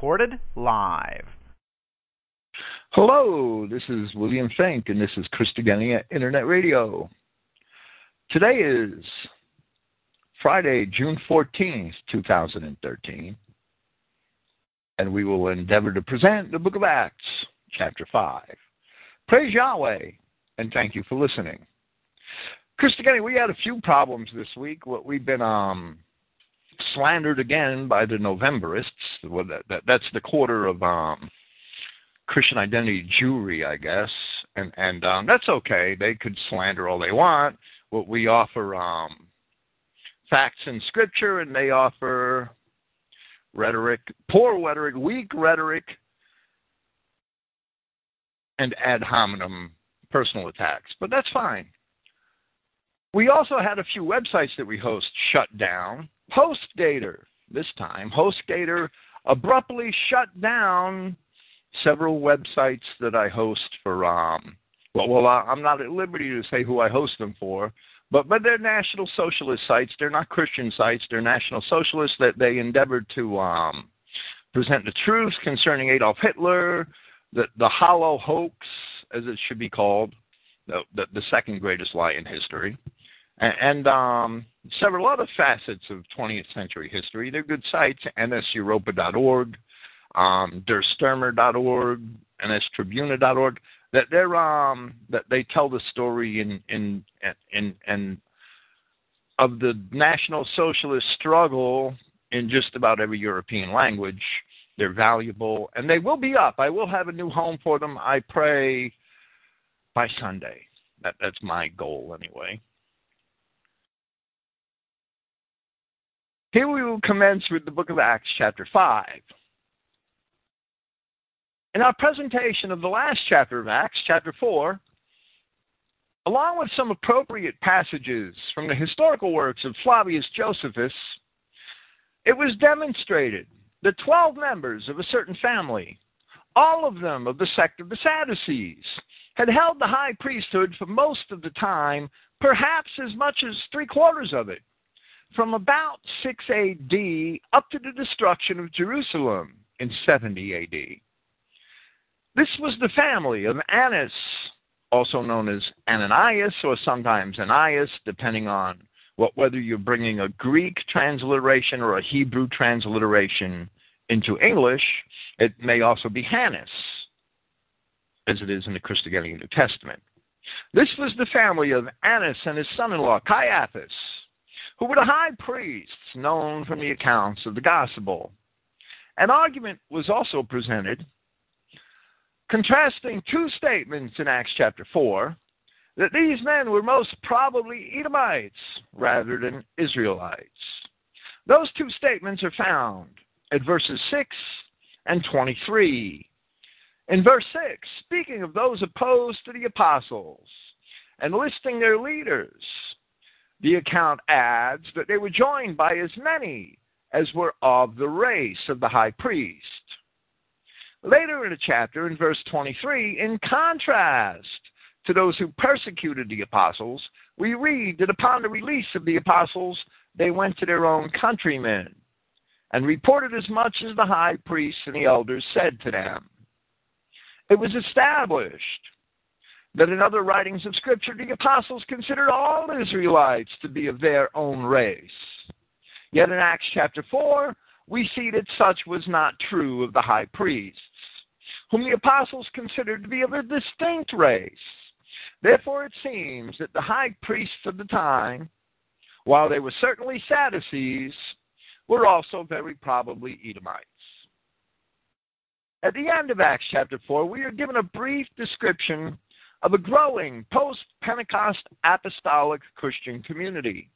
recorded live. Hello, this is William Finck, and this is Christogenea Internet Radio. Today is Friday, June 14th, 2013, and we will endeavor to present the book of Acts, chapter 5. Praise Yahweh, and thank you for listening. Christogenea, we had a few problems this week. What we've been um, slandered again by the Novemberists. Well, that, that, that's the quarter of um, Christian identity Jewry, I guess, and and um, that's okay. They could slander all they want. What we offer um, facts in Scripture, and they offer rhetoric, poor rhetoric, weak rhetoric, and ad hominem personal attacks. But that's fine. We also had a few websites that we host shut down HostGator, this time, HostGator abruptly shut down several websites that I host for. Um, well, well, I'm not at liberty to say who I host them for, but but they're national socialist sites. They're not Christian sites. They're national socialists that they endeavored to um, present the truth concerning Adolf Hitler, the the hollow hoax, as it should be called, the the, the second greatest lie in history and, um, several other facets of 20th century history. They're good sites, nseuropa.org, um, derstürmer.org, nstribuna.org. That they're um, that they tell the story in in in and of the National Socialist struggle in just about every European language. They're valuable, and they will be up. I will have a new home for them. I pray by Sunday. That, that's my goal, anyway. Here we will commence with the book of Acts, chapter 5. In our presentation of the last chapter of Acts, chapter 4, along with some appropriate passages from the historical works of Flavius Josephus, it was demonstrated that 12 members of a certain family, all of them of the sect of the Sadducees, had held the high priesthood for most of the time, perhaps as much as three quarters of it from about 6 AD up to the destruction of Jerusalem in 70 AD. This was the family of Annas, also known as Ananias or sometimes Ananias, depending on what, whether you're bringing a Greek transliteration or a Hebrew transliteration into English. It may also be Hannas, as it is in the Christogenea New Testament. This was the family of Annas and his son in law, Caiaphas, who were the high priests known from the accounts of the gospel. An argument was also presented contrasting two statements in Acts chapter 4 that these men were most probably Edomites rather than Israelites. Those two statements are found at verses 6 and 23. In verse 6, speaking of those opposed to the apostles and listing their leaders, the account adds that they were joined by as many as were of the race of the high priest. Later in the chapter, in verse 23, in contrast to those who persecuted the apostles, we read that upon the release of the apostles, they went to their own countrymen and reported as much as the high priests and the elders said to them. It was established that in other writings of Scripture, the apostles considered all Israelites to be of their own race. Yet in Acts chapter 4, we see that such was not true of the high priests, whom the apostles considered to be of a distinct race. Therefore, it seems that the high priests of the time, while they were certainly Sadducees, were also very probably Edomites. At the end of Acts chapter 4, we are given a brief description of a growing post Pentecost apostolic Christian community,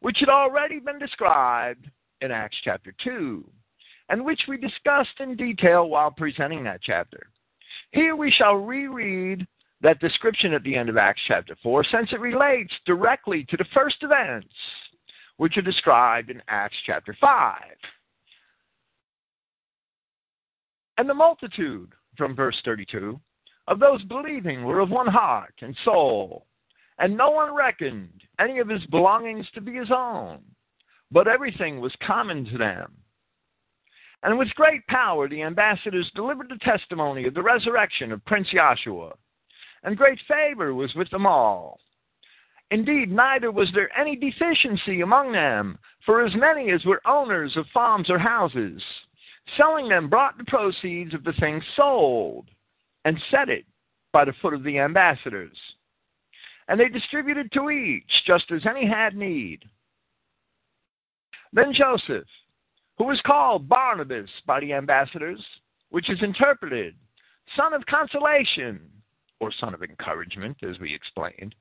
which had already been described in Acts chapter 2, and which we discussed in detail while presenting that chapter. Here we shall reread that description at the end of Acts chapter 4, since it relates directly to the first events which are described in Acts chapter 5. And the multitude, from verse 32, of those believing were of one heart and soul, and no one reckoned any of his belongings to be his own, but everything was common to them. And with great power the ambassadors delivered the testimony of the resurrection of Prince Joshua, and great favor was with them all. Indeed, neither was there any deficiency among them, for as many as were owners of farms or houses, selling them brought the proceeds of the things sold, and set it by the foot of the ambassadors. And they distributed to each, just as any had need. Then Joseph, who was called Barnabas by the ambassadors, which is interpreted son of consolation, or son of encouragement, as we explained,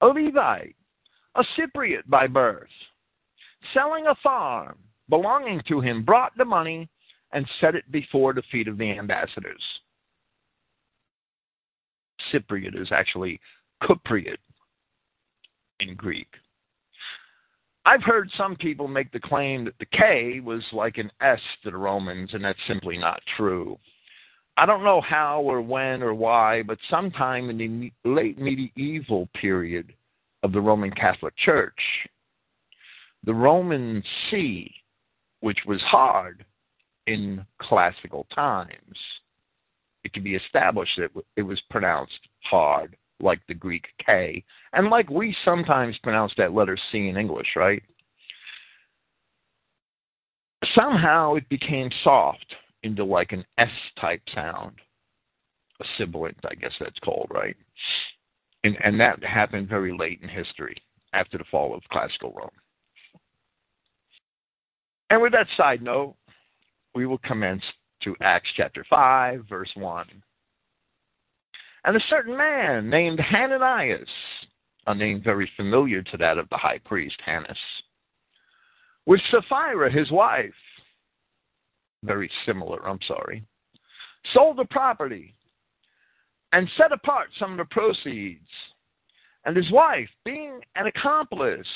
a Levite, a Cypriot by birth, selling a farm belonging to him, brought the money and set it before the feet of the ambassadors. Cypriot is actually Cypriot in Greek. I've heard some people make the claim that the K was like an S to the Romans, and that's simply not true. I don't know how or when or why, but sometime in the late medieval period of the Roman Catholic Church, the Roman C, which was hard in classical times, it can be established that it was pronounced hard like the Greek K, and like we sometimes pronounce that letter C in English, right? Somehow it became soft into like an S type sound, a sibilant, I guess that's called, right? And, and that happened very late in history after the fall of classical Rome. And with that side note, we will commence to Acts chapter 5, verse 1. And a certain man named Hananias, a name very familiar to that of the high priest Hannas, with Sapphira his wife, very similar, I'm sorry, sold the property and set apart some of the proceeds. And his wife, being an accomplice,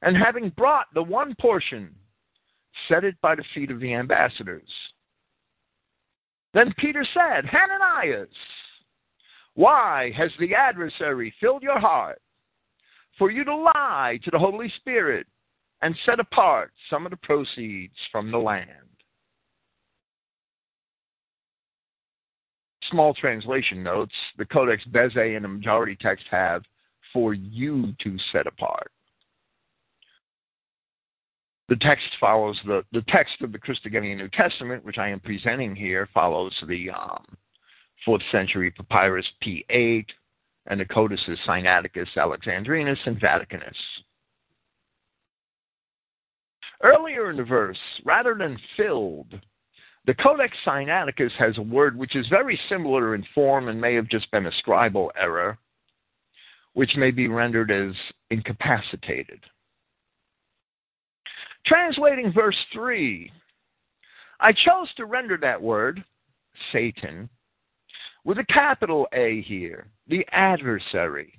and having brought the one portion, set it by the feet of the ambassadors. Then Peter said, Hananias, why has the adversary filled your heart for you to lie to the Holy Spirit and set apart some of the proceeds from the land? Small translation notes the Codex Bezae and the majority text have for you to set apart. The text follows the, the text of the Christogenea New Testament, which I am presenting here, follows the um, fourth century papyrus P8 and the codices Sinaiticus, Alexandrinus, and Vaticanus. Earlier in the verse, rather than filled, the Codex Sinaiticus has a word which is very similar in form and may have just been a scribal error, which may be rendered as incapacitated. Translating verse 3, I chose to render that word, Satan, with a capital A here, the adversary,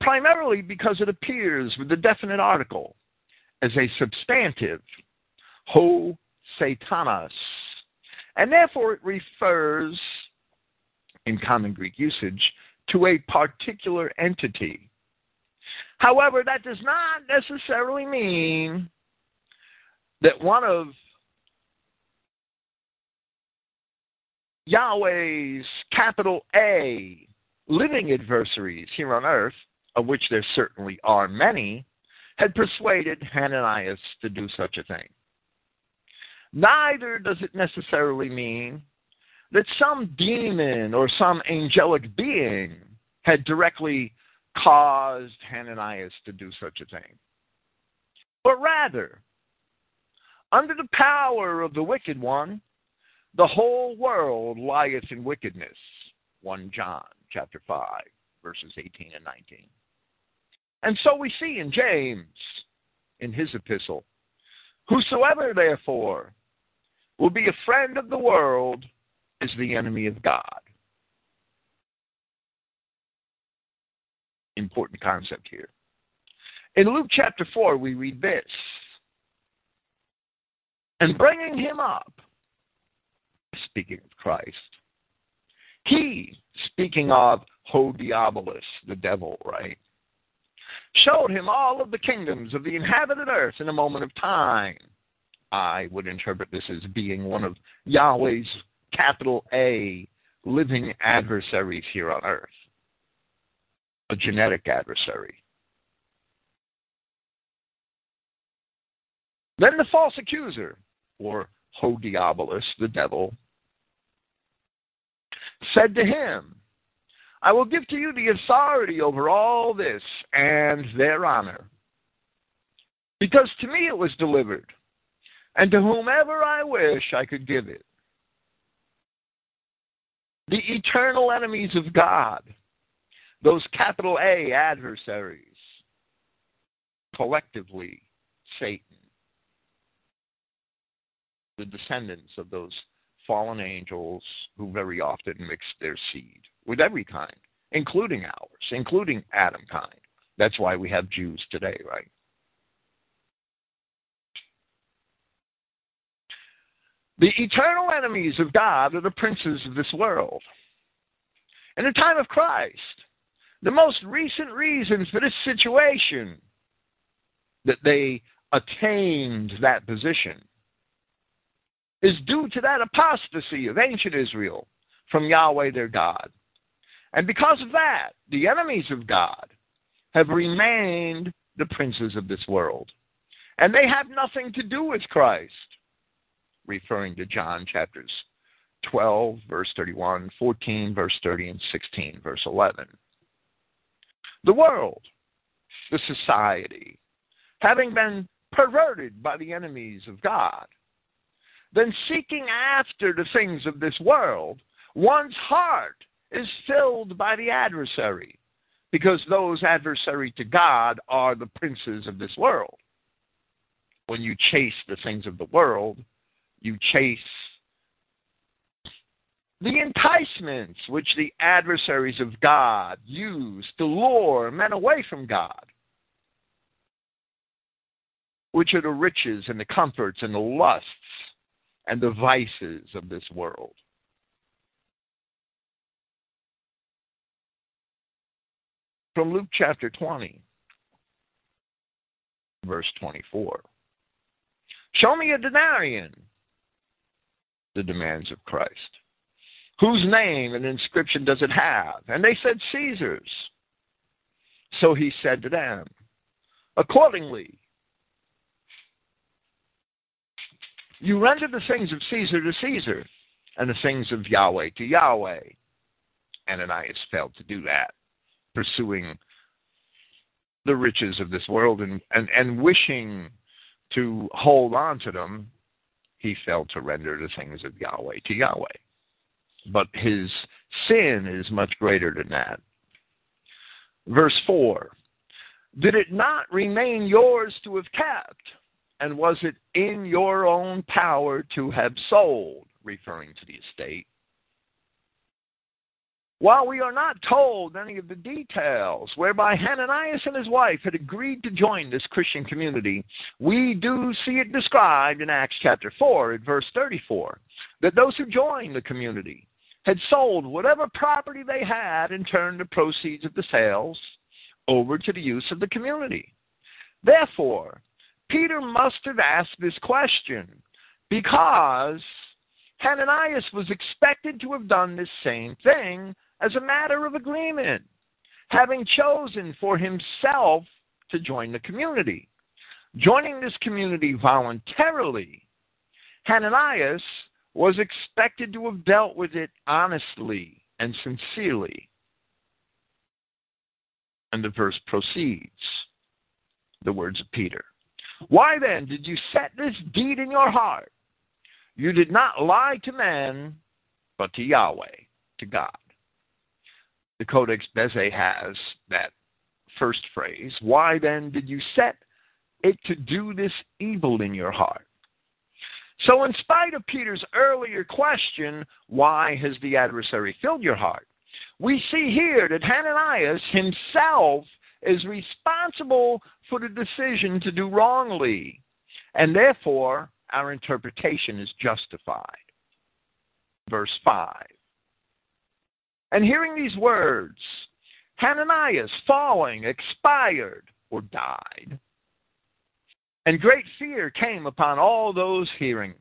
primarily because it appears with the definite article as a substantive, ho satanas, and therefore it refers, in common Greek usage, to a particular entity. However, that does not necessarily mean that one of Yahweh's capital A living adversaries here on earth, of which there certainly are many, had persuaded Hananias to do such a thing. Neither does it necessarily mean that some demon or some angelic being had directly caused Hananias to do such a thing. But rather, under the power of the wicked one, the whole world lieth in wickedness. 1 John chapter 5, verses 18 and 19. And so we see in James, in his epistle, Whosoever therefore will be a friend of the world is the enemy of God. Important concept here. In Luke chapter 4, we read this And bringing him up, speaking of Christ. He, speaking of Ho Diabolus, the devil, right, showed him all of the kingdoms of the inhabited earth in a moment of time. I would interpret this as being one of Yahweh's capital A living adversaries here on earth, a genetic adversary. Then the false accuser, or Ho Diabolus, the devil, said to him, I will give to you the authority over all this and their honor. Because to me it was delivered, and to whomever I wish I could give it. The eternal enemies of God, those capital A adversaries, collectively Satan, the descendants of those fallen angels who very often mix their seed with every kind, including ours, including Adam kind. That's why we have Jews today, right? The eternal enemies of God are the princes of this world. In the time of Christ, the most recent reason for this situation that they attained that position is due to that apostasy of ancient Israel from Yahweh their God. And because of that, the enemies of God have remained the princes of this world. And they have nothing to do with Christ, referring to John chapters 12, verse 31, 14, verse 30, and 16, verse 11. The world, the society, having been perverted by the enemies of God, then seeking after the things of this world, one's heart is filled by the adversary, because those adversary to God are the princes of this world. When you chase the things of the world, you chase the enticements which the adversaries of God use to lure men away from God, which are the riches and the comforts and the lusts and the vices of this world. From Luke chapter 20, verse 24. Show me a denarian, the demands of Christ. Whose name and inscription does it have? And they said, Caesar's. So he said to them, Accordingly, You render the things of Caesar to Caesar, and the things of Yahweh to Yahweh. Ananias failed to do that, pursuing the riches of this world and, and, and wishing to hold on to them, he failed to render the things of Yahweh to Yahweh. But his sin is much greater than that. Verse 4 Did it not remain yours to have kept? And was it in your own power to have sold, referring to the estate? While we are not told any of the details whereby Hananias and his wife had agreed to join this Christian community, we do see it described in Acts chapter 4 at verse 34 that those who joined the community had sold whatever property they had and turned the proceeds of the sales over to the use of the community. Therefore, Peter must have asked this question because Hananias was expected to have done this same thing as a matter of agreement, having chosen for himself to join the community. Joining this community voluntarily, Hananias was expected to have dealt with it honestly and sincerely. And the verse proceeds the words of Peter. Why then did you set this deed in your heart? You did not lie to man, but to Yahweh, to God. The Codex Bezae has that first phrase. Why then did you set it to do this evil in your heart? So, in spite of Peter's earlier question, why has the adversary filled your heart? We see here that Hananias himself is responsible for the decision to do wrongly, and therefore our interpretation is justified. Verse 5. And hearing these words, Hananias, falling, expired or died. And great fear came upon all those hearing.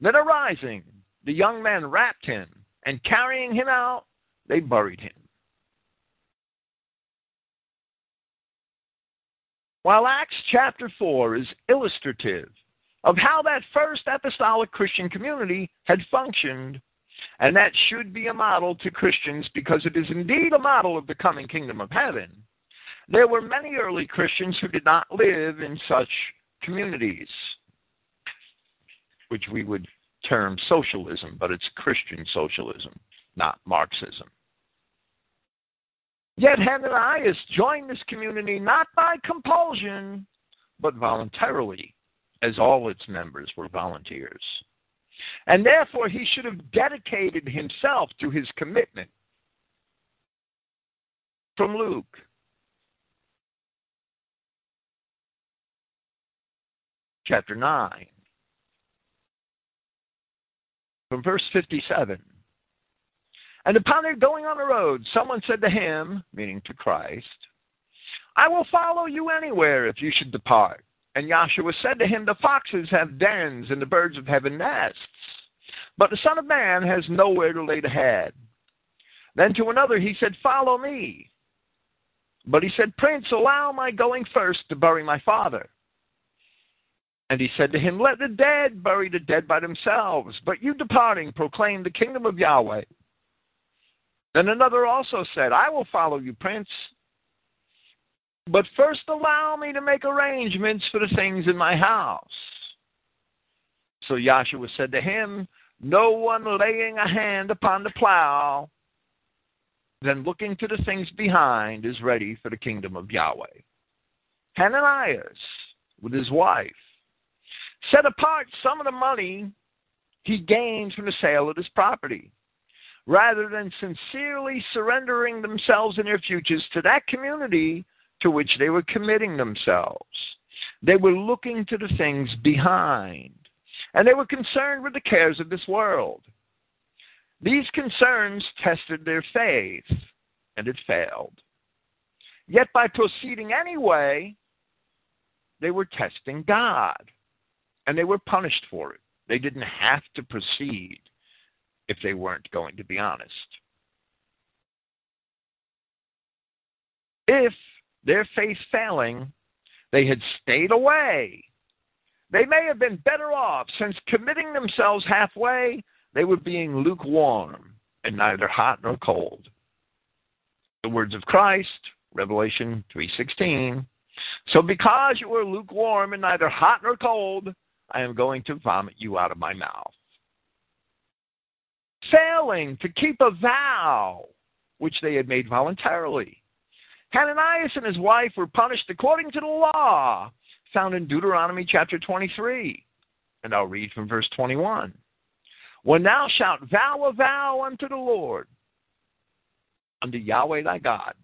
Then arising, the young men wrapped him, and carrying him out, they buried him. While Acts chapter 4 is illustrative of how that first apostolic Christian community had functioned, and that should be a model to Christians because it is indeed a model of the coming kingdom of heaven, there were many early Christians who did not live in such communities, which we would term socialism, but it's Christian socialism, not Marxism. Yet Hananias joined this community not by compulsion, but voluntarily, as all its members were volunteers. And therefore, he should have dedicated himself to his commitment. From Luke. Chapter 9. From verse 57. And upon their going on the road, someone said to him, meaning to Christ, I will follow you anywhere if you should depart. And Yahshua said to him, The foxes have dens, and the birds of heaven nests, but the Son of Man has nowhere to lay the head. Then to another he said, Follow me. But he said, Prince, allow my going first to bury my father. And he said to him, Let the dead bury the dead by themselves, but you departing proclaim the kingdom of Yahweh. Then another also said, I will follow you, Prince. But first allow me to make arrangements for the things in my house. So Yahshua said to him, No one laying a hand upon the plow, then looking to the things behind, is ready for the kingdom of Yahweh. Hananias, with his wife, set apart some of the money he gained from the sale of his property rather than sincerely surrendering themselves and their futures to that community to which they were committing themselves. They were looking to the things behind, and they were concerned with the cares of this world. These concerns tested their faith, and it failed. Yet by proceeding anyway, they were testing God, and they were punished for it. They didn't have to proceed if they weren't going to be honest. If their faith failing, they had stayed away, they may have been better off since committing themselves halfway, they were being lukewarm and neither hot nor cold. The words of Christ, Revelation 3:16. So because you were lukewarm and neither hot nor cold, I am going to vomit you out of my mouth failing to keep a vow which they had made voluntarily. Hananias and his wife were punished according to the law found in Deuteronomy chapter 23. And I'll read from verse 21. When thou shalt vow a vow unto the Lord, unto Yahweh thy God,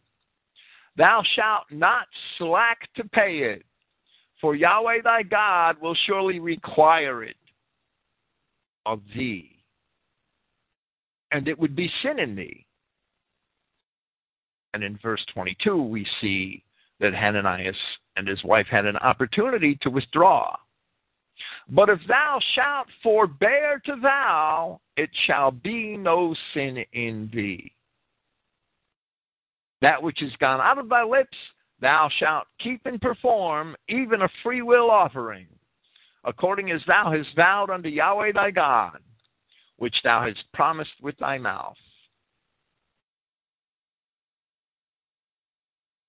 thou shalt not slack to pay it, for Yahweh thy God will surely require it of thee and it would be sin in me. And in verse 22, we see that Hananias and his wife had an opportunity to withdraw. But if thou shalt forbear to vow, it shall be no sin in thee. That which is gone out of thy lips, thou shalt keep and perform, even a free will offering, according as thou hast vowed unto Yahweh thy God which thou hast promised with thy mouth.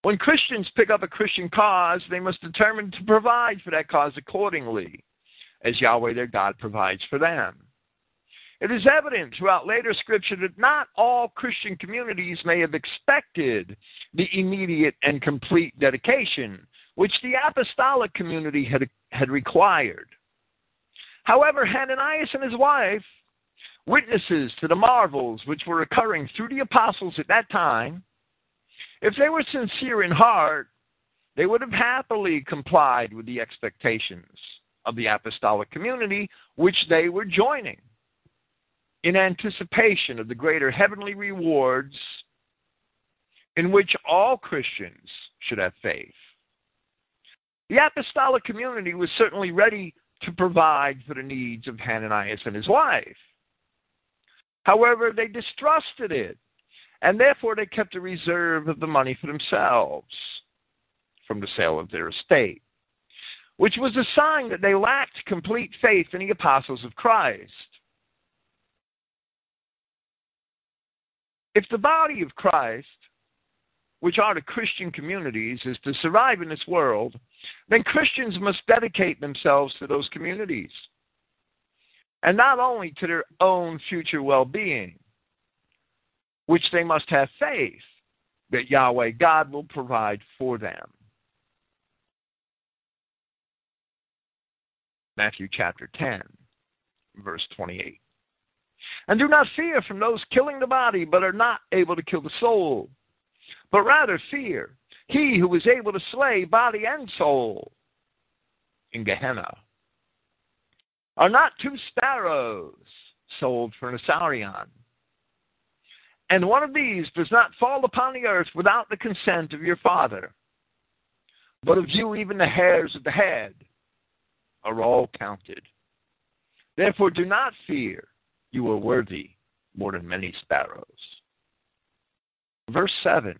When Christians pick up a Christian cause, they must determine to provide for that cause accordingly, as Yahweh their God provides for them. It is evident throughout later scripture that not all Christian communities may have expected the immediate and complete dedication which the apostolic community had, had required. However, Hananias and his wife witnesses to the marvels which were occurring through the apostles at that time, if they were sincere in heart, they would have happily complied with the expectations of the apostolic community which they were joining in anticipation of the greater heavenly rewards in which all Christians should have faith. The apostolic community was certainly ready to provide for the needs of Hananias and his wife. However, they distrusted it, and therefore they kept a reserve of the money for themselves from the sale of their estate, which was a sign that they lacked complete faith in the apostles of Christ. If the body of Christ which are the Christian communities, is to survive in this world, then Christians must dedicate themselves to those communities. And not only to their own future well being, which they must have faith that Yahweh God will provide for them. Matthew chapter 10, verse 28. And do not fear from those killing the body, but are not able to kill the soul but rather fear he who is able to slay body and soul in Gehenna. Are not two sparrows sold for an assarion? And one of these does not fall upon the earth without the consent of your Father. But of you, even the hairs of the head are all counted. Therefore, do not fear, you are worthy more than many sparrows. Verse 7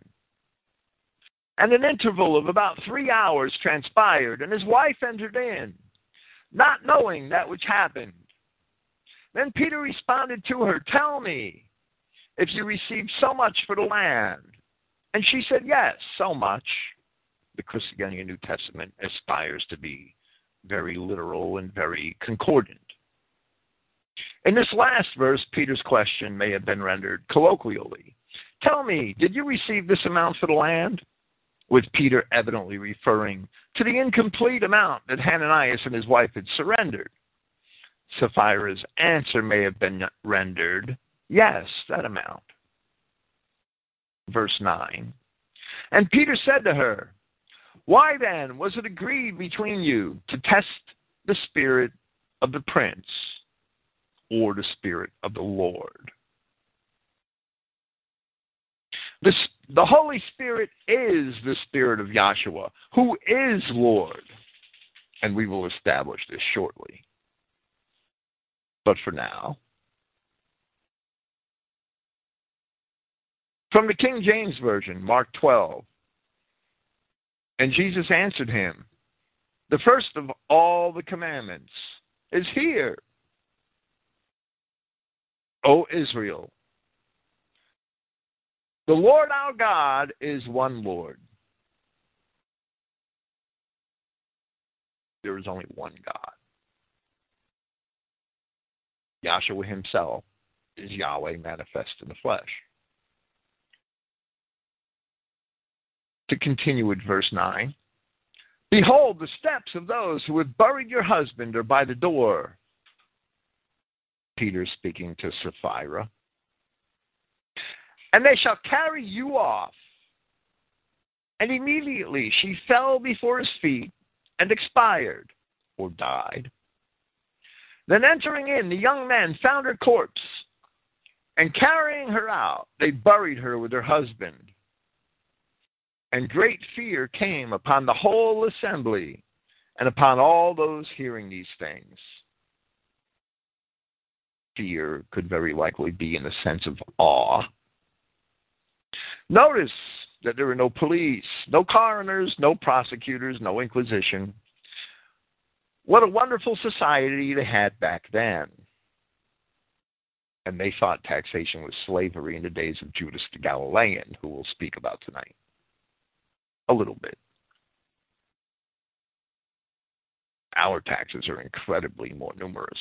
and an interval of about three hours transpired, and his wife entered in, not knowing that which happened. Then Peter responded to her, Tell me, if you received so much for the land. And she said, Yes, so much. The Christogenea New Testament aspires to be very literal and very concordant. In this last verse, Peter's question may have been rendered colloquially Tell me, did you receive this amount for the land? With Peter evidently referring to the incomplete amount that Hananias and his wife had surrendered. Sapphira's answer may have been rendered, Yes, that amount. Verse 9. And Peter said to her, Why then was it agreed between you to test the spirit of the prince or the spirit of the Lord? The, the Holy Spirit is the Spirit of Yahshua, who is Lord. And we will establish this shortly. But for now, from the King James Version, Mark 12. And Jesus answered him, The first of all the commandments is here. O Israel, the Lord our God is one Lord. There is only one God. Yahshua himself is Yahweh manifest in the flesh. To continue with verse 9 Behold, the steps of those who have buried your husband are by the door. Peter speaking to Sapphira and they shall carry you off. And immediately she fell before his feet and expired or died. Then entering in, the young man found her corpse, and carrying her out, they buried her with her husband. And great fear came upon the whole assembly and upon all those hearing these things. Fear could very likely be in the sense of awe Notice that there were no police, no coroners, no prosecutors, no inquisition. What a wonderful society they had back then. And they thought taxation was slavery in the days of Judas the Galilean, who we'll speak about tonight. A little bit. Our taxes are incredibly more numerous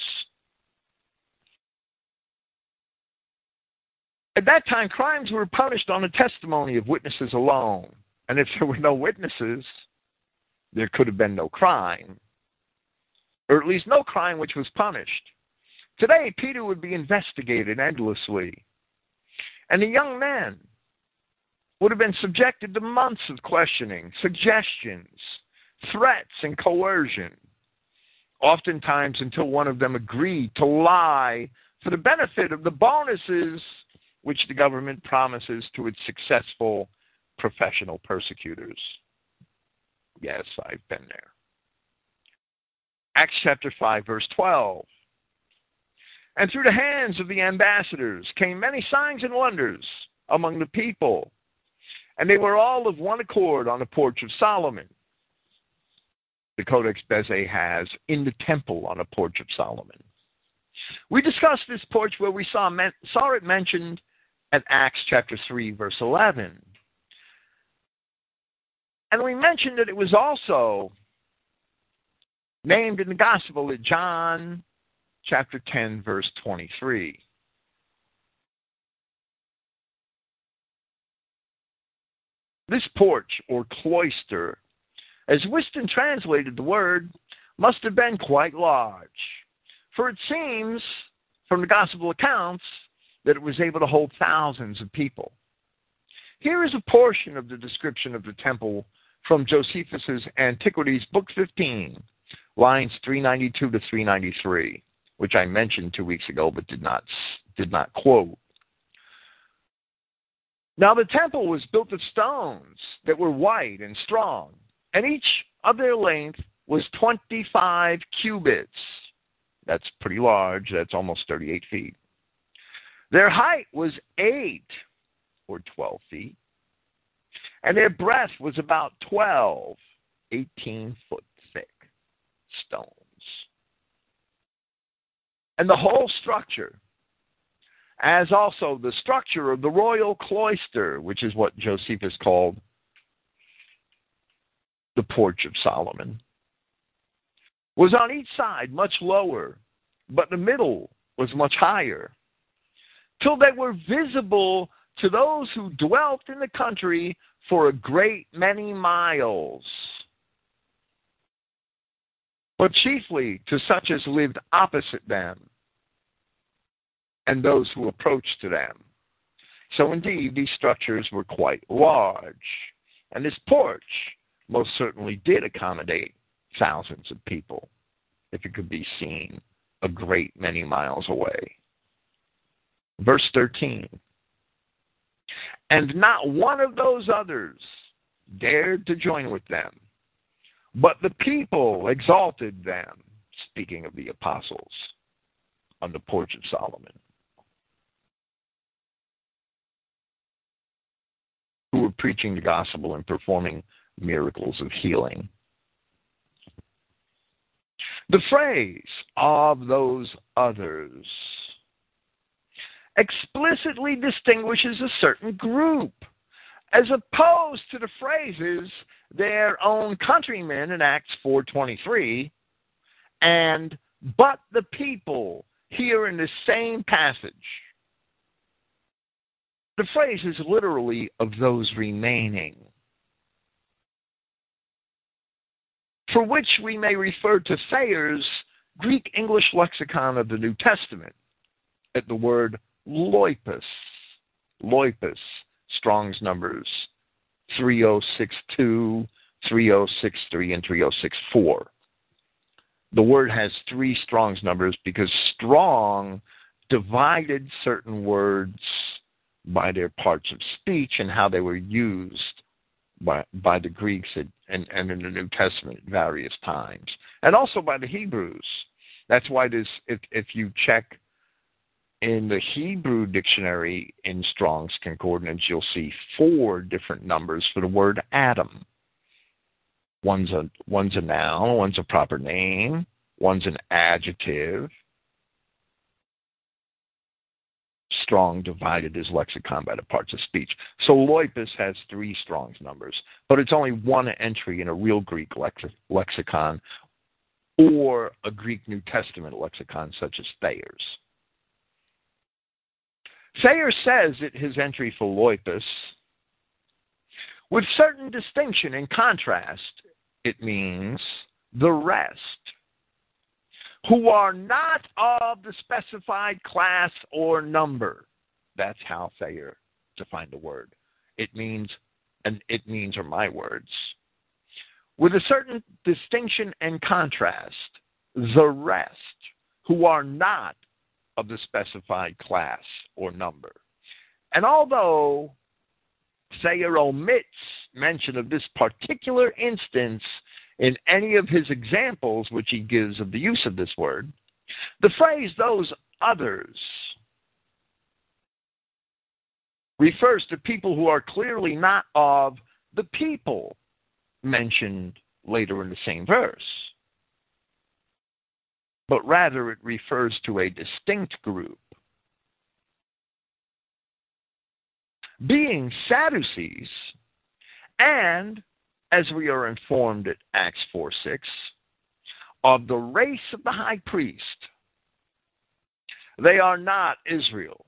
At that time, crimes were punished on the testimony of witnesses alone. And if there were no witnesses, there could have been no crime, or at least no crime which was punished. Today, Peter would be investigated endlessly, and the young men would have been subjected to months of questioning, suggestions, threats, and coercion, oftentimes until one of them agreed to lie for the benefit of the bonuses which the government promises to its successful professional persecutors. Yes, I've been there. Acts chapter 5, verse 12. And through the hands of the ambassadors came many signs and wonders among the people. And they were all of one accord on the porch of Solomon. The Codex Bezae has in the temple on the porch of Solomon. We discussed this porch where we saw, saw it mentioned at Acts chapter 3, verse 11. And we mentioned that it was also named in the Gospel at John chapter 10, verse 23. This porch or cloister, as Whiston translated the word, must have been quite large, for it seems from the Gospel accounts that it was able to hold thousands of people. Here is a portion of the description of the temple from Josephus's Antiquities, Book 15, lines 392 to 393, which I mentioned two weeks ago but did not did not quote. Now the temple was built of stones that were white and strong, and each of their length was 25 cubits. That's pretty large. That's almost 38 feet. Their height was 8 or 12 feet, and their breadth was about 12, 18 foot thick stones. And the whole structure, as also the structure of the royal cloister, which is what Josephus called the porch of Solomon, was on each side much lower, but the middle was much higher, till they were visible to those who dwelt in the country for a great many miles, but chiefly to such as lived opposite them and those who approached to them. So, indeed, these structures were quite large, and this porch most certainly did accommodate thousands of people if it could be seen a great many miles away. Verse 13 and not one of those others dared to join with them. But the people exalted them, speaking of the apostles, on the porch of Solomon, who were preaching the gospel and performing miracles of healing. The phrase of those others explicitly distinguishes a certain group, as opposed to the phrases their own countrymen in Acts 4:23 and but the people here in the same passage. The phrase is literally of those remaining. For which we may refer to Thayer's Greek English lexicon of the New Testament at the word Loipos. Loipos, Strong's numbers 3062, 3063, and 3064. The word has three Strong's numbers because Strong divided certain words by their parts of speech and how they were used by, by the Greeks and, and, and in the New Testament at various times, and also by the Hebrews. That's why this, if, if you check in the Hebrew dictionary in Strong's Concordance, you'll see four different numbers for the word Adam. One's a one's a noun, one's a proper name, one's an adjective. Strong divided his lexicon by the parts of speech. So Loipos has three Strong's numbers, but it's only one entry in a real Greek lex- lexicon or a Greek New Testament lexicon such as Thayer's. Thayer says at his entry for Loipos, with certain distinction and contrast, it means the rest, who are not of the specified class or number. That's how Thayer defined the word. It means, and it means are my words, with a certain distinction and contrast, the rest, who are not of the specified class or number. And although Thayer omits mention of this particular instance in any of his examples which he gives of the use of this word, the phrase those others refers to people who are clearly not of the people mentioned later in the same verse, but rather it refers to a distinct group. Being Sadducees, and as we are informed at Acts 4 6, of the race of the high priest. They are not Israel.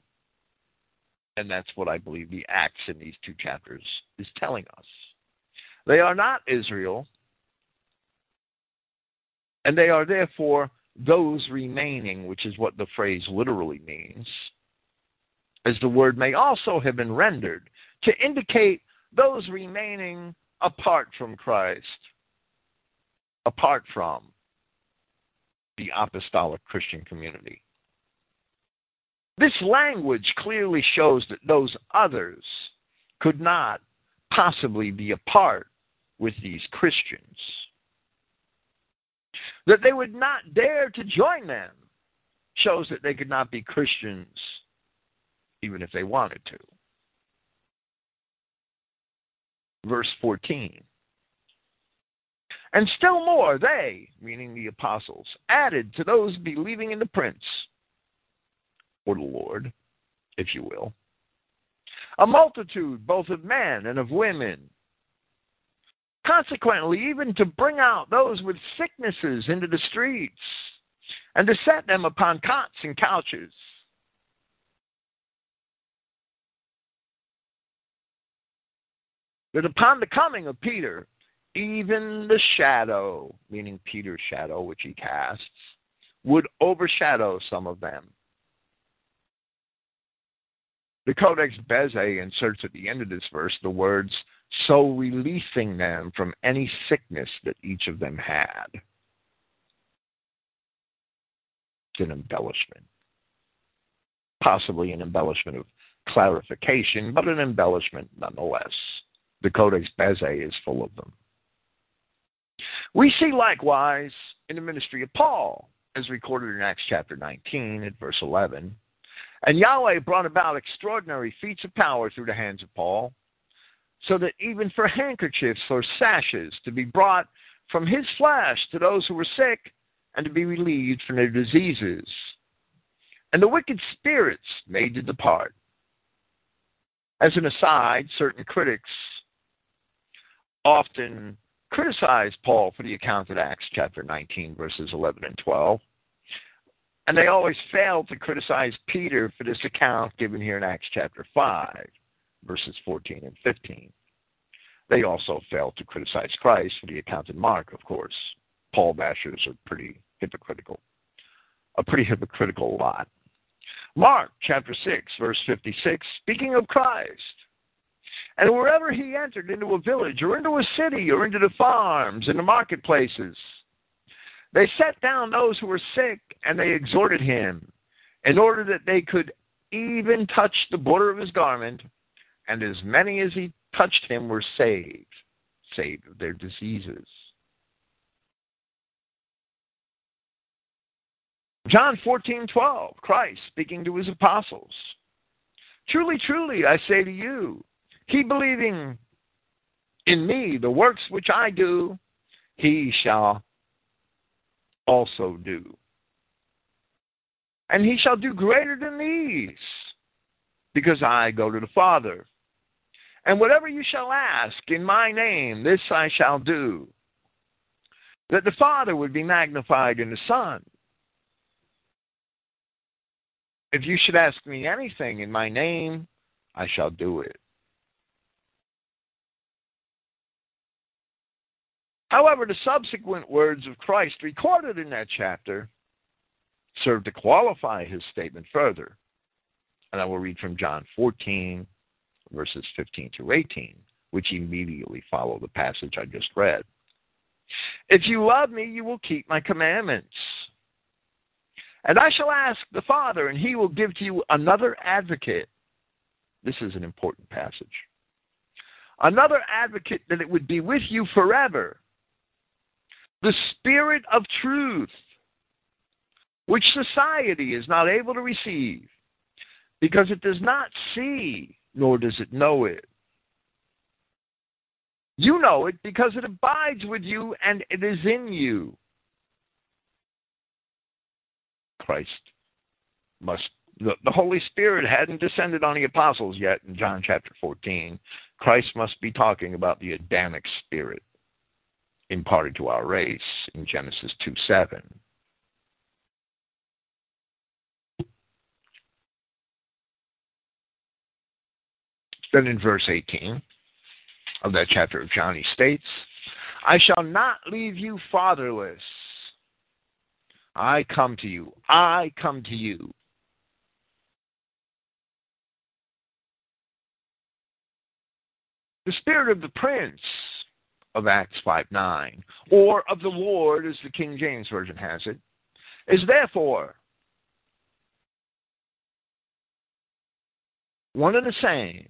And that's what I believe the Acts in these two chapters is telling us. They are not Israel, and they are therefore those remaining, which is what the phrase literally means, as the word may also have been rendered to indicate those remaining apart from Christ, apart from the apostolic Christian community. This language clearly shows that those others could not possibly be apart with these Christians. That they would not dare to join them shows that they could not be Christians even if they wanted to. Verse 14. And still more, they, meaning the apostles, added to those believing in the Prince, or the Lord, if you will, a multitude both of men and of women. Consequently, even to bring out those with sicknesses into the streets, and to set them upon cots and couches. That upon the coming of Peter, even the shadow, meaning Peter's shadow, which he casts, would overshadow some of them. The Codex Bezae inserts at the end of this verse the words, so releasing them from any sickness that each of them had. It's an embellishment. Possibly an embellishment of clarification, but an embellishment nonetheless. The Codex Bezae is full of them. We see likewise in the ministry of Paul, as recorded in Acts chapter 19 at verse 11. And Yahweh brought about extraordinary feats of power through the hands of Paul, so that even for handkerchiefs or sashes to be brought from his flesh to those who were sick and to be relieved from their diseases, and the wicked spirits made to depart. As an aside, certain critics often criticize Paul for the account in Acts chapter 19, verses 11 and 12. And they always fail to criticize Peter for this account given here in Acts chapter 5, verses 14 and 15. They also fail to criticize Christ for the account in Mark, of course. Paul bashers are pretty hypocritical. A pretty hypocritical lot. Mark chapter 6, verse 56, speaking of Christ, and wherever he entered into a village or into a city or into the farms and the marketplaces, they set down those who were sick and they exhorted him in order that they could even touch the border of his garment, and as many as he touched him were saved, saved of their diseases. John 14:12, Christ speaking to his apostles. Truly, truly, I say to you, he believing in me. The works which I do, he shall also do. And he shall do greater than these, because I go to the Father. And whatever you shall ask in my name, this I shall do, that the Father would be magnified in the Son. If you should ask me anything in my name, I shall do it. However, the subsequent words of Christ recorded in that chapter serve to qualify his statement further. And I will read from John 14, verses 15 through 18, which immediately follow the passage I just read. If you love me, you will keep my commandments. And I shall ask the Father, and he will give to you another advocate. This is an important passage another advocate that it would be with you forever. The Spirit of truth, which society is not able to receive because it does not see nor does it know it. You know it because it abides with you and it is in you. Christ must the, the Holy Spirit hadn't descended on the apostles yet in John chapter 14. Christ must be talking about the Adamic spirit imparted to our race in Genesis 2 7. Then in verse 18 of that chapter of John, he states, I shall not leave you fatherless. I come to you. I come to you. The spirit of the prince of Acts 5 9, or of the Lord, as the King James Version has it, is therefore one and the same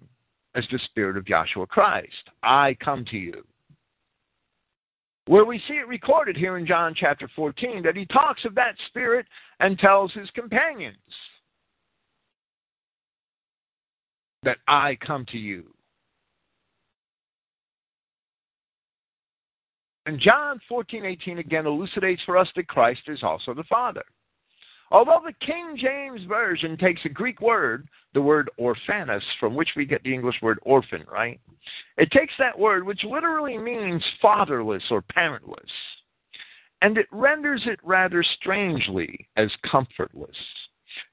as the Spirit of Yahshua Christ. I come to you. Where we see it recorded here in John chapter 14 that he talks of that Spirit and tells his companions that I come to you. And John 14, 18 again elucidates for us that Christ is also the Father. Although the King James Version takes a Greek word, the word orphanos, from which we get the English word orphan, right? It takes that word, which literally means fatherless or parentless, and it renders it rather strangely as comfortless.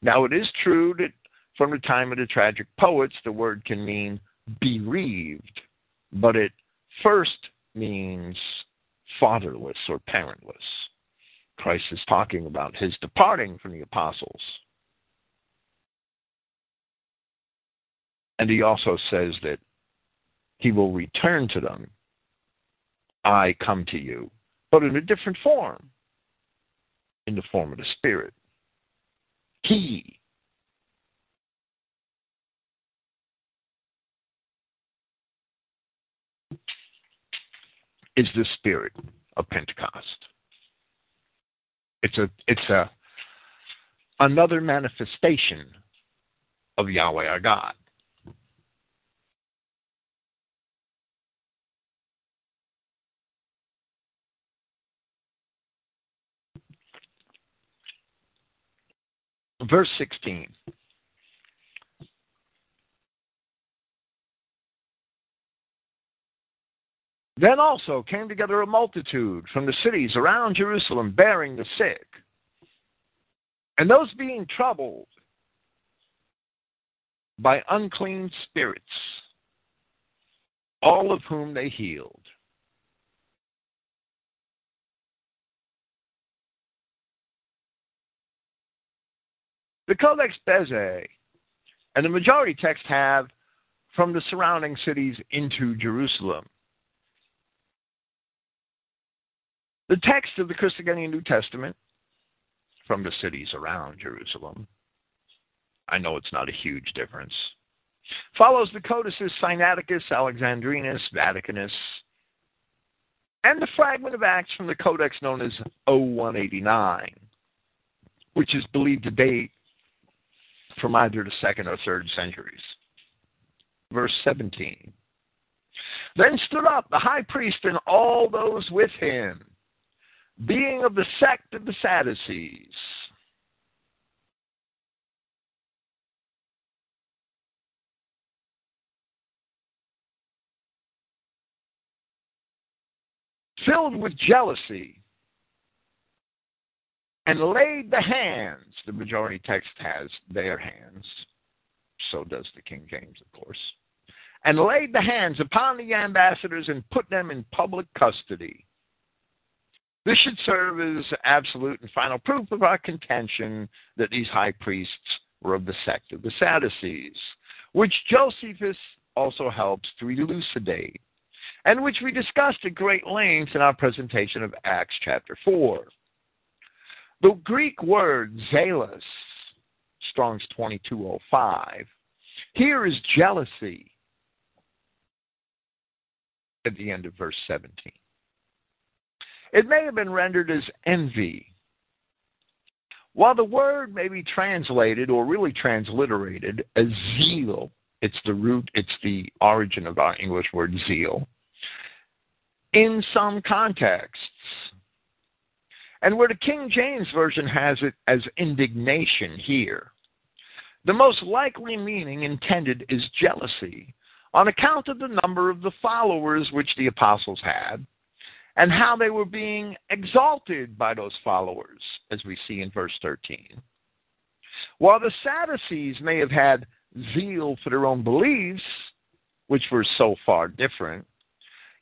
Now, it is true that from the time of the tragic poets, the word can mean bereaved, but it first means fatherless or parentless. Christ is talking about his departing from the apostles. And he also says that he will return to them. I come to you, but in a different form, in the form of the Spirit. He is the spirit of Pentecost. It's a it's a another manifestation of Yahweh our God. Verse 16. Then also came together a multitude from the cities around Jerusalem bearing the sick, and those being troubled by unclean spirits, all of whom they healed. The Codex Bezae and the majority text have from the surrounding cities into Jerusalem. The text of the Christogenea New Testament from the cities around Jerusalem, I know it's not a huge difference, follows the codices Sinaiticus, Alexandrinus, Vaticanus, and the fragment of Acts from the codex known as 0189, which is believed to date from either the second or third centuries. Verse 17. Then stood up the high priest and all those with him being of the sect of the Sadducees. Filled with jealousy, and laid the hands, the majority text has their hands, so does the King James, of course, and laid the hands upon the ambassadors and put them in public custody. This should serve as absolute and final proof of our contention that these high priests were of the sect of the Sadducees, which Josephus also helps to elucidate, and which we discussed at great length in our presentation of Acts chapter 4. The Greek word zelos, Strong's 2205, here is jealousy. at the end of verse 17. It may have been rendered as envy. While the word may be translated or really transliterated as zeal, it's the root, it's the origin of our English word zeal, in some contexts. And where the King James Version has it as indignation here, the most likely meaning intended is jealousy on account of the number of the followers which the apostles had and how they were being exalted by those followers, as we see in verse 13. While the Sadducees may have had zeal for their own beliefs, which were so far different,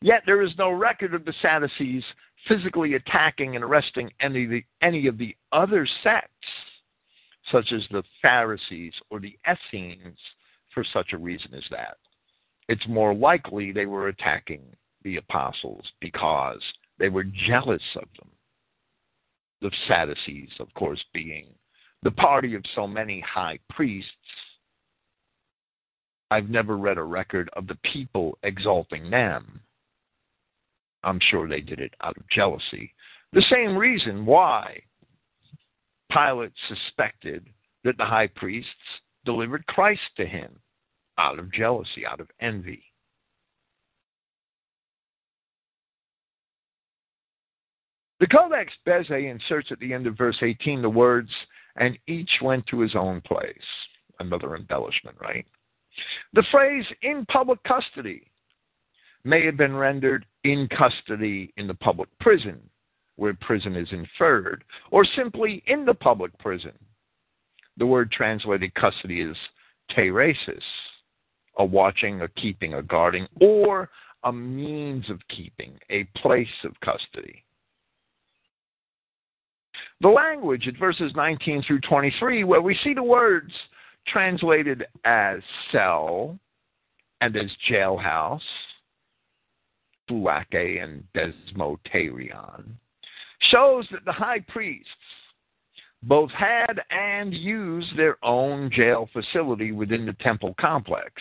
yet there is no record of the Sadducees physically attacking and arresting any of the, any of the other sects, such as the Pharisees or the Essenes, for such a reason as that. It's more likely they were attacking the apostles because they were jealous of them. The Sadducees, of course, being the party of so many high priests. I've never read a record of the people exalting them. I'm sure they did it out of jealousy. The same reason why Pilate suspected that the high priests delivered Christ to him out of jealousy, out of envy. The Codex Bezae inserts at the end of verse 18 the words, and each went to his own place. Another embellishment, right? The phrase in public custody may have been rendered in custody in the public prison, where prison is inferred, or simply in the public prison. The word translated custody is teresis, a watching, a keeping, a guarding, or a means of keeping, a place of custody. The language at verses 19 through 23, where we see the words translated as cell and as jailhouse, Phulake and Desmoterion, shows that the high priests both had and used their own jail facility within the temple complex.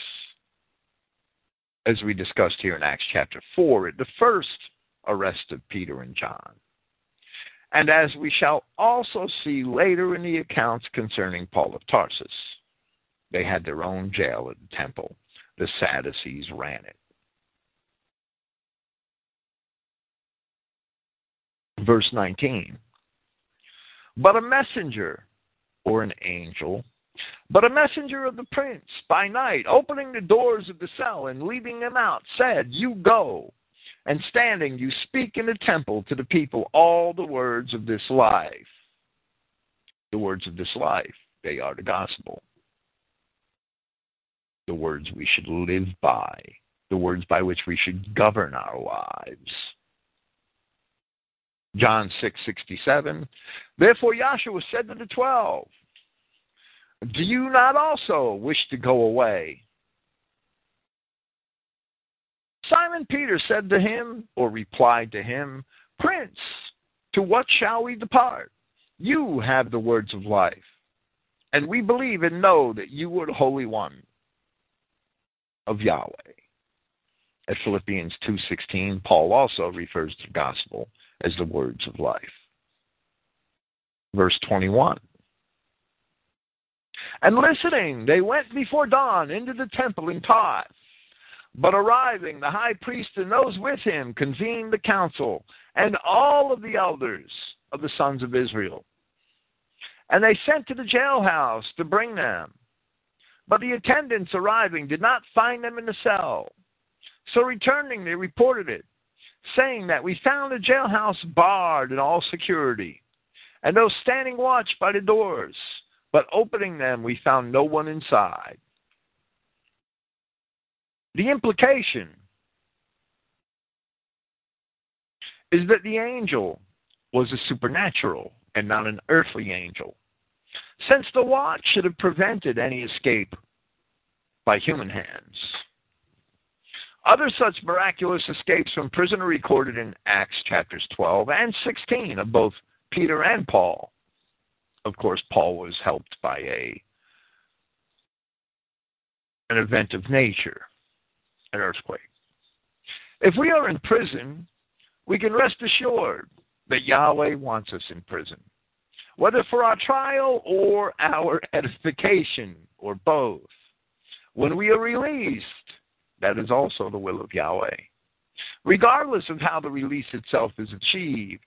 As we discussed here in Acts chapter 4, at the first arrest of Peter and John and as we shall also see later in the accounts concerning Paul of Tarsus. They had their own jail at the temple. The Sadducees ran it. Verse 19. But a messenger, or an angel, but a messenger of the prince by night, opening the doors of the cell and leading them out, said, You go and standing you speak in the temple to the people all the words of this life. The words of this life, they are the gospel. The words we should live by, the words by which we should govern our lives. John 6:67 Therefore Yahshua said to the 12 Do you not also wish to go away? Simon Peter said to him, or replied to him, Prince, to what shall we depart? You have the words of life, and we believe and know that you are the Holy One of Yahweh. At Philippians 2:16, Paul also refers to the gospel as the words of life. Verse 21. And listening, they went before dawn into the temple and taught. But arriving, the high priest and those with him convened the council and all of the elders of the sons of Israel. And they sent to the jailhouse to bring them. But the attendants arriving did not find them in the cell. So returning, they reported it, saying that we found the jailhouse barred in all security, and those standing watch by the doors. But opening them, we found no one inside. The implication is that the angel was a supernatural and not an earthly angel, since the watch should have prevented any escape by human hands. Other such miraculous escapes from prison are recorded in Acts chapters 12 and 16 of both Peter and Paul. Of course, Paul was helped by a an event of nature an earthquake. If we are in prison, we can rest assured that Yahweh wants us in prison, whether for our trial or our edification, or both. When we are released, that is also the will of Yahweh. Regardless of how the release itself is achieved,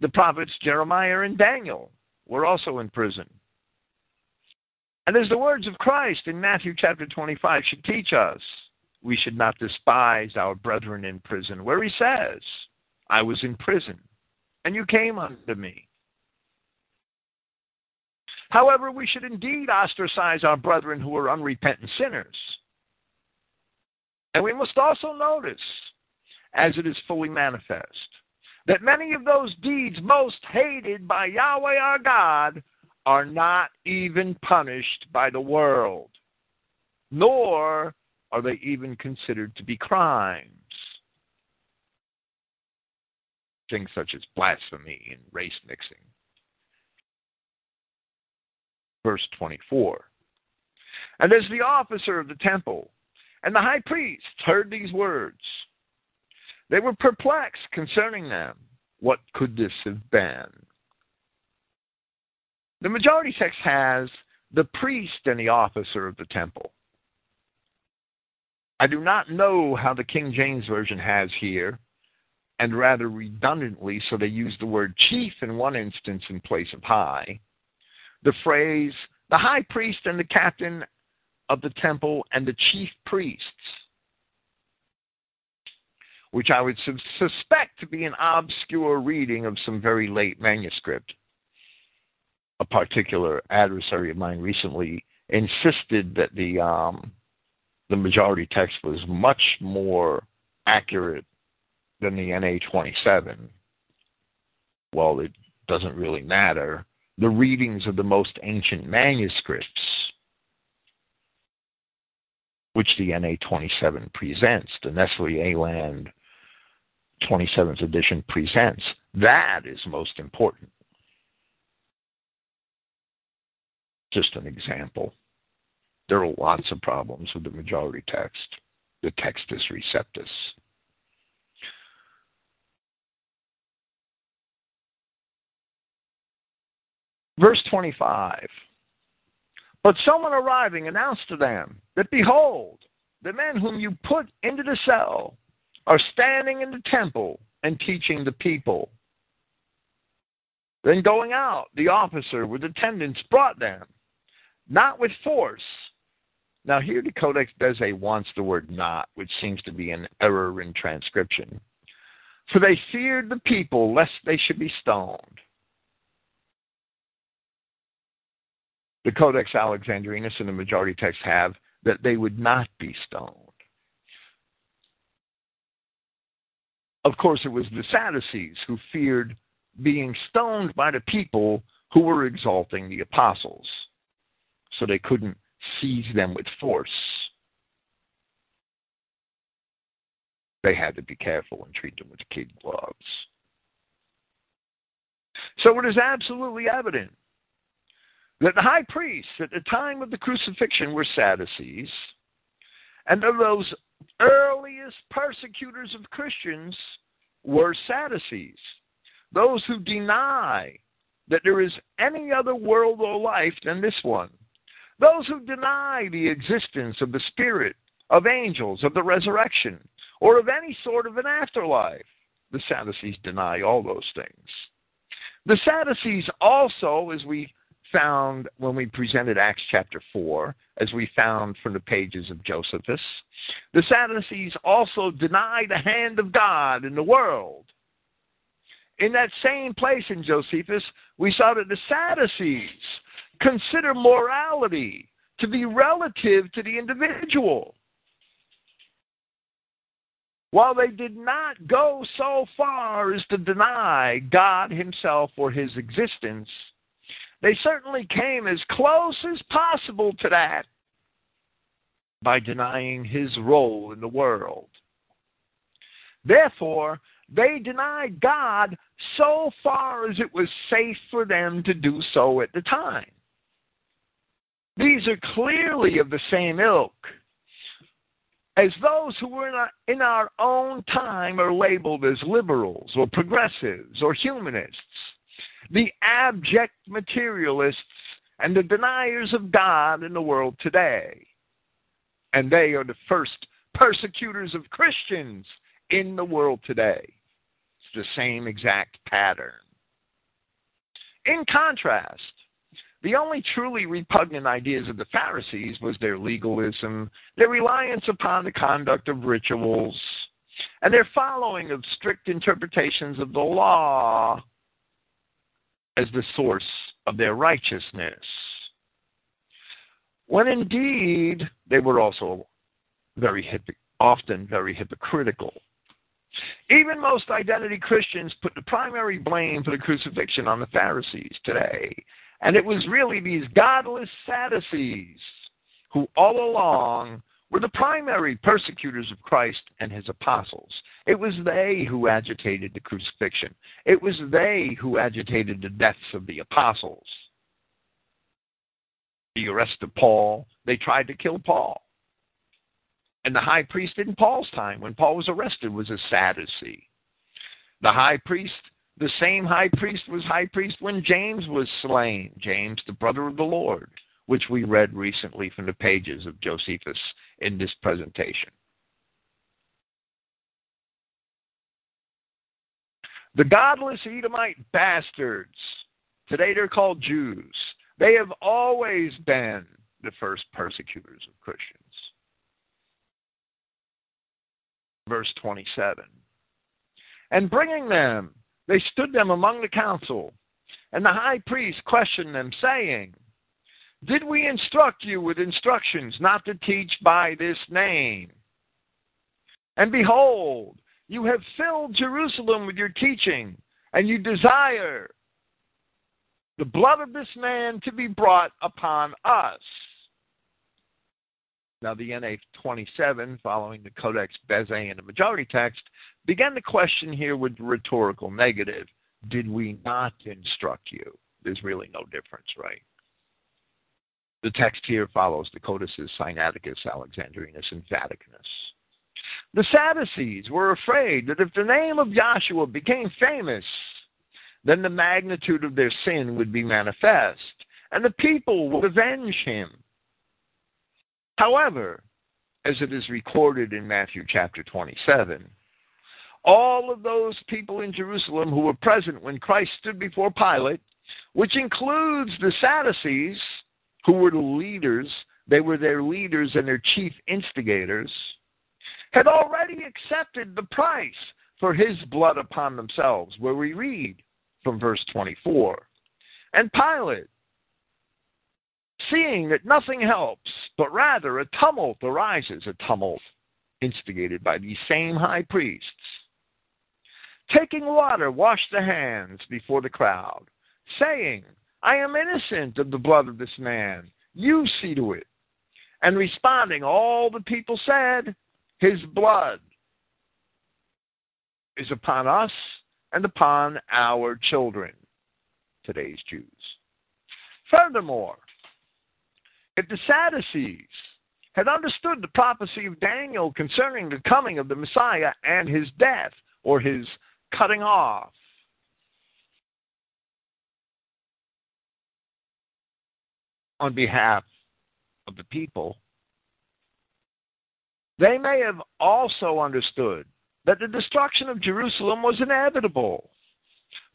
the prophets Jeremiah and Daniel were also in prison. And as the words of Christ in Matthew chapter 25 should teach us, we should not despise our brethren in prison, where he says, I was in prison, and you came unto me. However, we should indeed ostracize our brethren who are unrepentant sinners. And we must also notice, as it is fully manifest, that many of those deeds most hated by Yahweh our God are not even punished by the world, nor are they even considered to be crimes. Things such as blasphemy and race mixing. Verse 24. And as the officer of the temple and the high priest heard these words, they were perplexed concerning them. What could this have been? The majority text has the priest and the officer of the temple. I do not know how the King James Version has here, and rather redundantly, so they use the word chief in one instance in place of high. The phrase, the high priest and the captain of the temple and the chief priests, which I would suspect to be an obscure reading of some very late manuscript. A particular adversary of mine recently insisted that the um, the majority text was much more accurate than the NA27. Well, it doesn't really matter. The readings of the most ancient manuscripts, which the NA27 presents, the Nestle Aland 27th edition presents, that is most important. Just an example. There are lots of problems with the majority text. The Textus Receptus. Verse 25. But someone arriving announced to them that, Behold, the men whom you put into the cell are standing in the temple and teaching the people. Then going out, the officer with attendants brought them, not with force, now, here the Codex a wants the word not, which seems to be an error in transcription. For they feared the people lest they should be stoned. The Codex Alexandrinus and the majority text have that they would not be stoned. Of course, it was the Sadducees who feared being stoned by the people who were exalting the apostles. So they couldn't seize them with force. They had to be careful and treat them with kid gloves. So it is absolutely evident that the high priests at the time of the crucifixion were Sadducees, and of those earliest persecutors of Christians were Sadducees, those who deny that there is any other world or life than this one. Those who deny the existence of the spirit, of angels, of the resurrection, or of any sort of an afterlife. The Sadducees deny all those things. The Sadducees also, as we found when we presented Acts chapter 4, as we found from the pages of Josephus, the Sadducees also deny the hand of God in the world. In that same place in Josephus, we saw that the Sadducees consider morality to be relative to the individual. While they did not go so far as to deny God Himself or His existence, they certainly came as close as possible to that by denying His role in the world. Therefore, they denied God so far as it was safe for them to do so at the time. These are clearly of the same ilk. as those who were in our, in our own time are labeled as liberals or progressives or humanists, the abject materialists and the deniers of God in the world today. And they are the first persecutors of Christians in the world today. It's the same exact pattern. In contrast, the only truly repugnant ideas of the Pharisees was their legalism, their reliance upon the conduct of rituals, and their following of strict interpretations of the law as the source of their righteousness. When indeed they were also very often very hypocritical. Even most identity Christians put the primary blame for the crucifixion on the Pharisees today. And it was really these godless Sadducees who all along were the primary persecutors of Christ and his apostles. It was they who agitated the crucifixion. It was they who agitated the deaths of the apostles. The arrest of Paul, they tried to kill Paul. And the high priest in Paul's time, when Paul was arrested, was a Sadducee. The high priest, the same high priest, was high priest when James was slain. James, the brother of the Lord, which we read recently from the pages of Josephus in this presentation. The godless Edomite bastards, today they're called Jews, they have always been the first persecutors of Christians. verse 27. And bringing them, they stood them among the council. And the high priest questioned them, saying, Did we instruct you with instructions not to teach by this name? And behold, you have filled Jerusalem with your teaching, and you desire the blood of this man to be brought upon us. Now, the NA 27, following the Codex Bezae and the majority text, began the question here with the rhetorical negative Did we not instruct you? There's really no difference, right? The text here follows the codices Sinaiticus, Alexandrinus, and Vaticanus. The Sadducees were afraid that if the name of Yahshua became famous, then the magnitude of their sin would be manifest, and the people would avenge him. However, as it is recorded in Matthew chapter 27, all of those people in Jerusalem who were present when Christ stood before Pilate, which includes the Sadducees, who were the leaders, they were their leaders and their chief instigators, had already accepted the price for his blood upon themselves, where we read from verse 24. And Pilate, seeing that nothing helps, but rather a tumult arises, a tumult instigated by these same high priests. Taking water, washed the hands before the crowd, saying, I am innocent of the blood of this man. You see to it. And responding, all the people said, His blood is upon us and upon our children, today's Jews. Furthermore, if the Sadducees had understood the prophecy of Daniel concerning the coming of the Messiah and his death or his cutting off, on behalf of the people, they may have also understood that the destruction of Jerusalem was inevitable.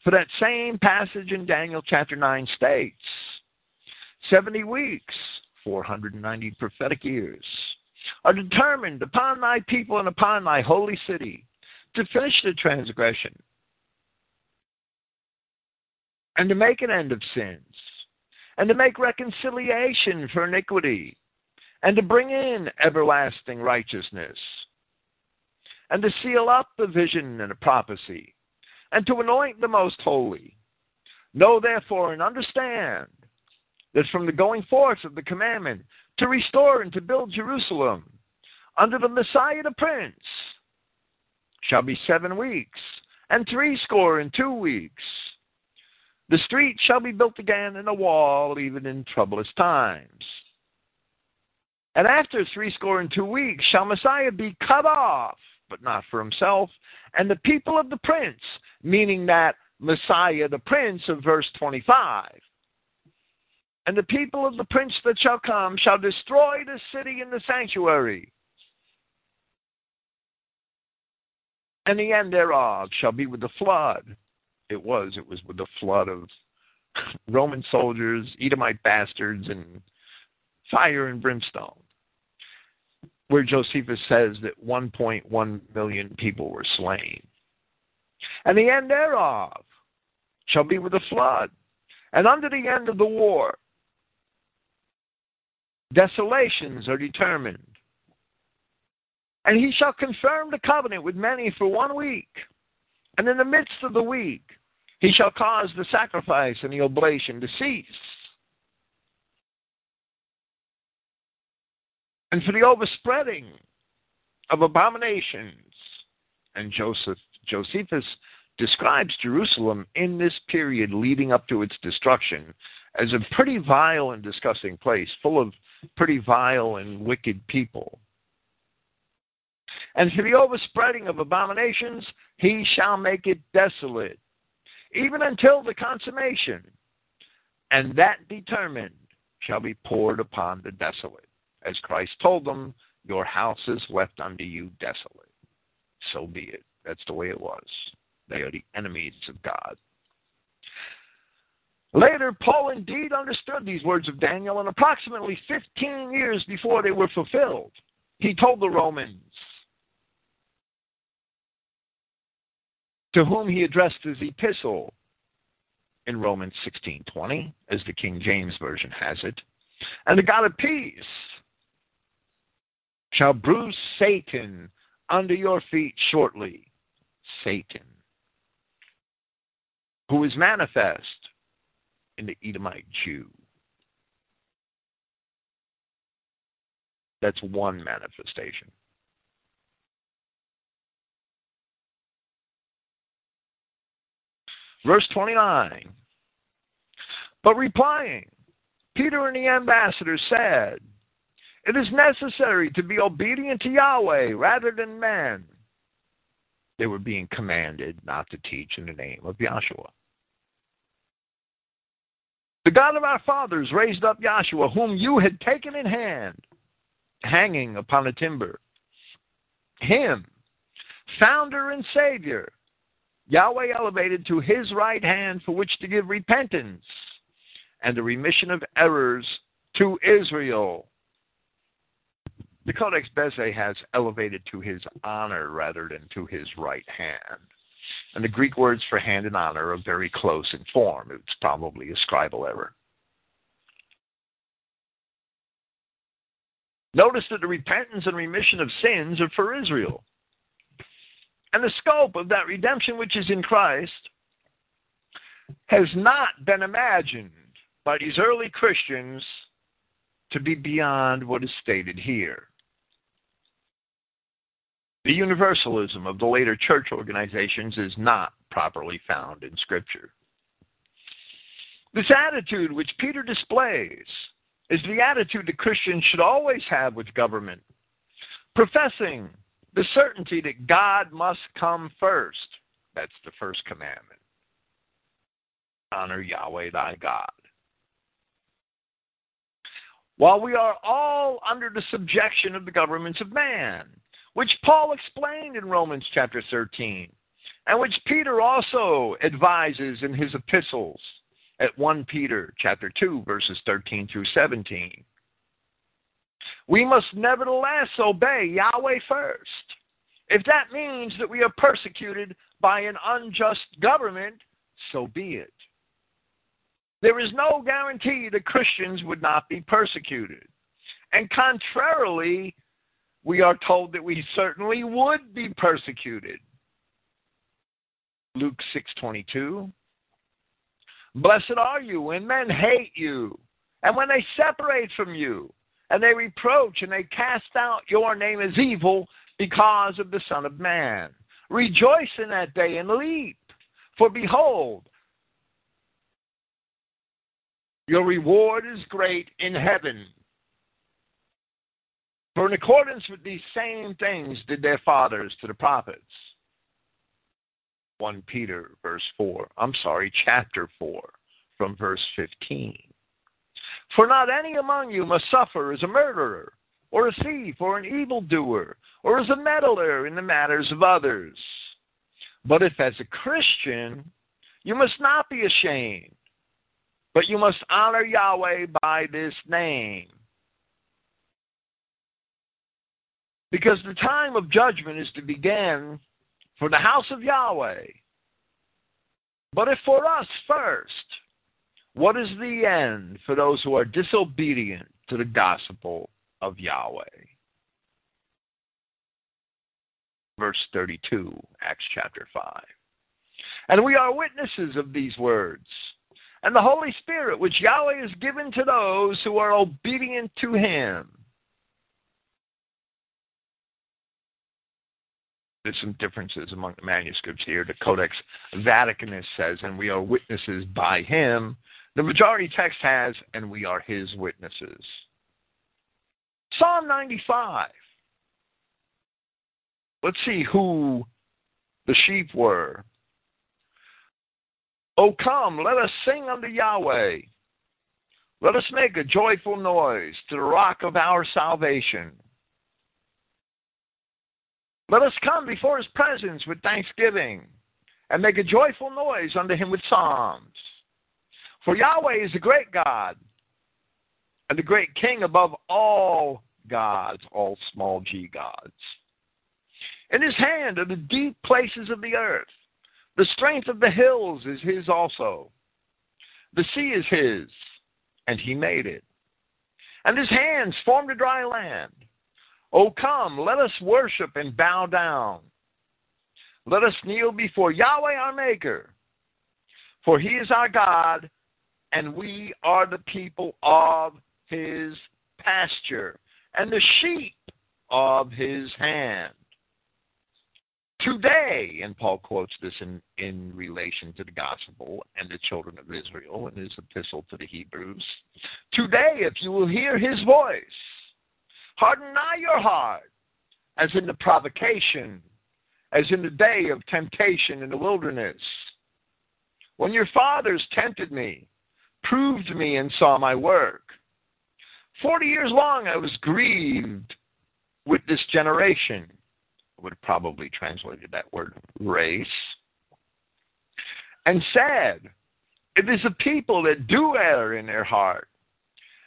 For that same passage in Daniel chapter 9 states 70 weeks 490 prophetic years, are determined upon thy people and upon thy holy city to finish the transgression and to make an end of sins and to make reconciliation for iniquity and to bring in everlasting righteousness and to seal up the vision and the prophecy and to anoint the most holy. Know therefore and understand that from the going forth of the commandment to restore and to build Jerusalem under the Messiah the Prince shall be seven weeks, and threescore and two weeks. The street shall be built again, and the wall even in troublous times. And after threescore and two weeks shall Messiah be cut off, but not for himself, and the people of the prince, meaning that Messiah, the prince of verse 25. And the people of the prince that shall come shall destroy the city and the sanctuary. And the end thereof shall be with the flood. It was, it was with the flood of Roman soldiers, Edomite bastards, and fire and brimstone. Where Josephus says that 1.1 million people were slain. And the end thereof shall be with the flood. And under the end of the war, desolations are determined. And he shall confirm the covenant with many for one week. And in the midst of the week, he shall cause the sacrifice and the oblation to cease. And for the overspreading of abominations. And Joseph, Josephus describes Jerusalem in this period leading up to its destruction as a pretty vile and disgusting place, full of pretty vile and wicked people. And for the overspreading of abominations, he shall make it desolate, even until the consummation. And that determined shall be poured upon the desolate. As Christ told them, Your house is left unto you desolate. So be it. That's the way it was. They are the enemies of God. Later, Paul indeed understood these words of Daniel, and approximately 15 years before they were fulfilled, he told the Romans, to whom he addressed his epistle in Romans 16:20, as the King James version has it, and the God of peace shall bruise Satan under your feet shortly. Satan who is manifest in the Edomite Jew. That's one manifestation. Verse 29. But replying, Peter and the ambassador said, It is necessary to be obedient to Yahweh rather than men. They were being commanded not to teach in the name of Yahshua. The God of our fathers raised up Yahshua, whom you had taken in hand, hanging upon a timber. Him, founder and savior, Yahweh elevated to his right hand for which to give repentance and the remission of errors to Israel. The Codex Bezae has elevated to his honor rather than to his right hand. And the Greek words for hand and honor are very close in form. It's probably a scribal error. Notice that the repentance and remission of sins are for Israel. And the scope of that redemption which is in Christ has not been imagined by these early Christians to be beyond what is stated here. The universalism of the later church organizations is not properly found in Scripture. This attitude which Peter displays is the attitude that Christians should always have with government, professing the certainty that God must come first. That's the first commandment. Honor Yahweh thy God. While we are all under the subjection of the governments of man, which Paul explained in Romans chapter 13, and which Peter also advises in his epistles at 1 Peter chapter 2 verses 13 through 17. We must nevertheless obey Yahweh first. If that means that we are persecuted by an unjust government, so be it. There is no guarantee that Christians would not be persecuted. And contrarily, we are told that we certainly would be persecuted. Luke 6:22 Blessed are you when men hate you and when they separate from you and they reproach and they cast out your name as evil because of the son of man. Rejoice in that day and leap for behold your reward is great in heaven For in accordance with these same things did their fathers to the prophets. 1 Peter, verse 4. I'm sorry, chapter 4, from verse 15. For not any among you must suffer as a murderer, or a thief, or an evildoer, or as a meddler in the matters of others. But if as a Christian, you must not be ashamed, but you must honor Yahweh by this name. Because the time of judgment is to begin for the house of Yahweh. But if for us first, what is the end for those who are disobedient to the gospel of Yahweh? Verse 32, Acts chapter 5. And we are witnesses of these words. And the Holy Spirit, which Yahweh has given to those who are obedient to him. There's some differences among the manuscripts here. The Codex Vaticanus says, and we are witnesses by him. The majority text has, and we are his witnesses. Psalm 95. Let's see who the sheep were. Oh, come, let us sing unto Yahweh. Let us make a joyful noise to the rock of our salvation. Let us come before his presence with thanksgiving and make a joyful noise unto him with psalms. For Yahweh is a great God and a great king above all gods, all small g gods. In his hand are the deep places of the earth. The strength of the hills is his also. The sea is his, and he made it. And his hands formed a dry land. Oh, come, let us worship and bow down. Let us kneel before Yahweh our Maker. For he is our God, and we are the people of his pasture, and the sheep of his hand. Today, and Paul quotes this in, in relation to the gospel and the children of Israel in his epistle to the Hebrews. Today, if you will hear his voice, Harden not your heart, as in the provocation, as in the day of temptation in the wilderness. When your fathers tempted me, proved me, and saw my work. Forty years long I was grieved with this generation. I would have probably translated that word race. And said, It is a people that do err in their heart,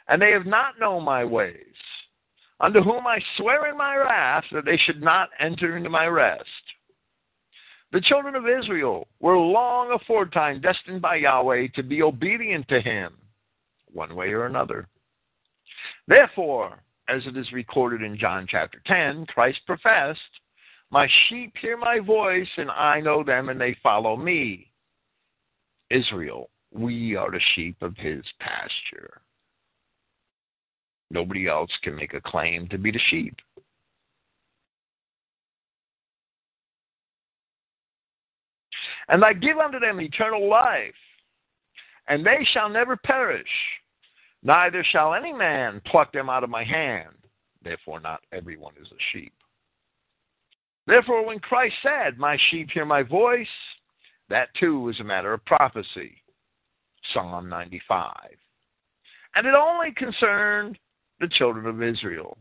and they have not known my ways unto whom I swear in my wrath that they should not enter into my rest. The children of Israel were long aforetime destined by Yahweh to be obedient to him, one way or another. Therefore, as it is recorded in John chapter 10, Christ professed, My sheep hear my voice, and I know them, and they follow me. Israel, we are the sheep of his pasture. Nobody else can make a claim to be the sheep. And I give unto them eternal life, and they shall never perish, neither shall any man pluck them out of my hand. Therefore, not everyone is a sheep. Therefore, when Christ said, My sheep hear my voice, that too is a matter of prophecy. Psalm 95. And it only concerned the children of Israel.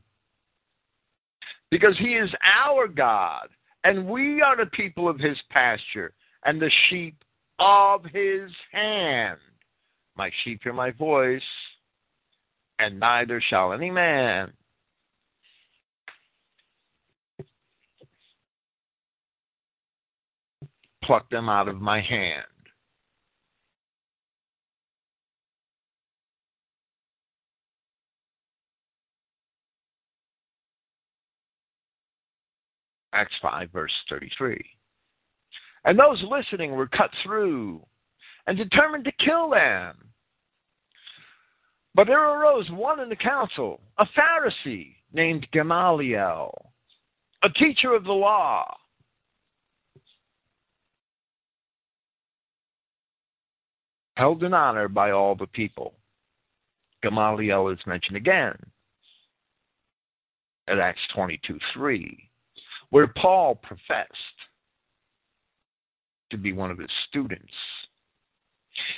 Because he is our God, and we are the people of his pasture, and the sheep of his hand. My sheep hear my voice, and neither shall any man pluck them out of my hand. Acts 5, verse 33. And those listening were cut through and determined to kill them. But there arose one in the council, a Pharisee named Gamaliel, a teacher of the law. Held in honor by all the people. Gamaliel is mentioned again. at Acts 22 3, where Paul professed to be one of his students.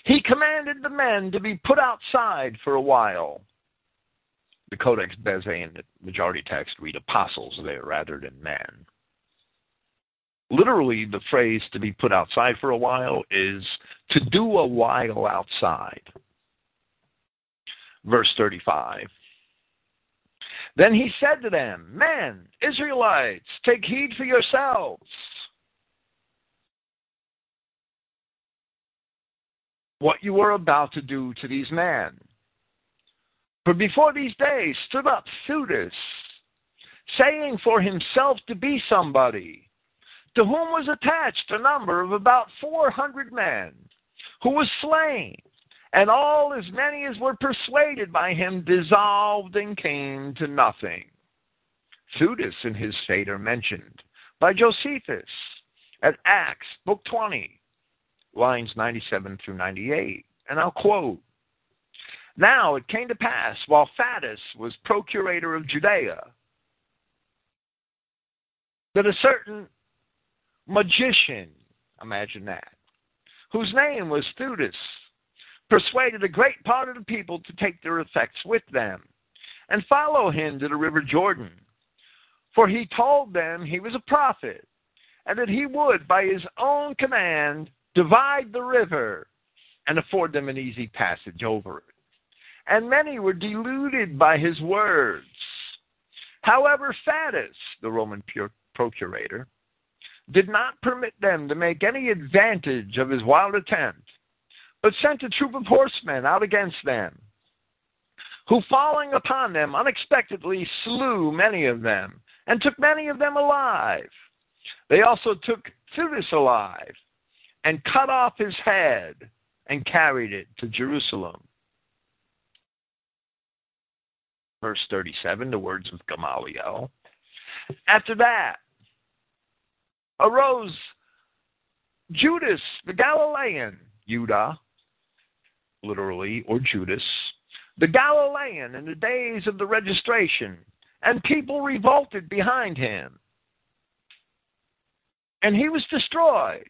He commanded the men to be put outside for a while. The Codex Bezae and the majority text read apostles there rather than men. Literally, the phrase to be put outside for a while is to do a while outside. Verse 35. Then he said to them, Men, Israelites, take heed for yourselves. What you are about to do to these men. For before these days stood up Theudas, saying for himself to be somebody to whom was attached a number of about 400 men, who was slain, and all as many as were persuaded by him dissolved and came to nothing. Theudas and his fate are mentioned by Josephus at Acts, Book 20, lines 97 through 98. And I'll quote Now it came to pass, while Fadus was procurator of Judea, that a certain magician, imagine that, whose name was Theudas, persuaded a great part of the people to take their effects with them and follow him to the river Jordan. For he told them he was a prophet, and that he would, by his own command, divide the river and afford them an easy passage over it. And many were deluded by his words. However, Fadus, the Roman procurator, did not permit them to make any advantage of his wild attempt, but sent a troop of horsemen out against them, who falling upon them unexpectedly slew many of them, and took many of them alive. They also took Theudas alive, and cut off his head, and carried it to Jerusalem. Verse 37, the words of Gamaliel. After that, arose Judas the Galilean, Judah, literally, or Judas, the Galilean in the days of the registration, and people revolted behind him. And he was destroyed,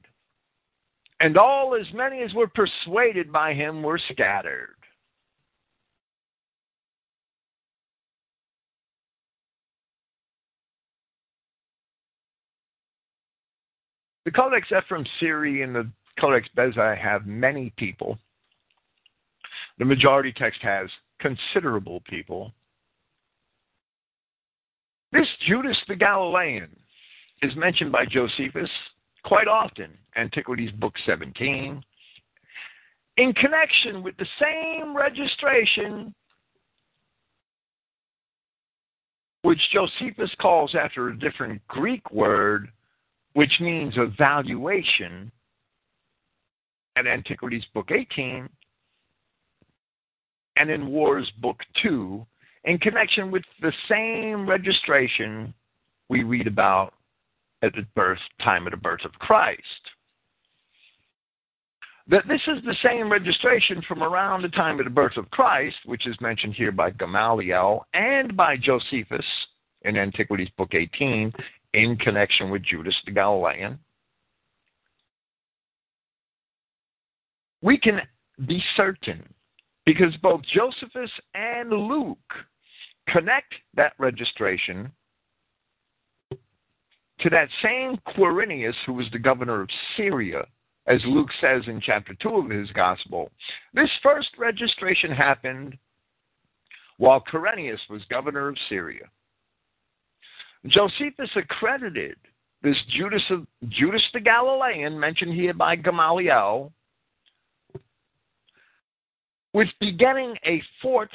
and all as many as were persuaded by him were scattered. The Codex Ephraemi Syri and the Codex Bezae have many people. The majority text has considerable people. This Judas the Galilean is mentioned by Josephus quite often, Antiquities Book 17, in connection with the same registration which Josephus calls after a different Greek word which means evaluation at Antiquities Book 18 and in Wars Book 2 in connection with the same registration we read about at the birth time of the birth of Christ. That this is the same registration from around the time of the birth of Christ, which is mentioned here by Gamaliel and by Josephus in Antiquities Book 18, in connection with Judas the Galilean. We can be certain because both Josephus and Luke connect that registration to that same Quirinius who was the governor of Syria, as Luke says in chapter 2 of his gospel. This first registration happened while Quirinius was governor of Syria. Josephus accredited this Judas, of, Judas the Galilean, mentioned here by Gamaliel, with beginning a fourth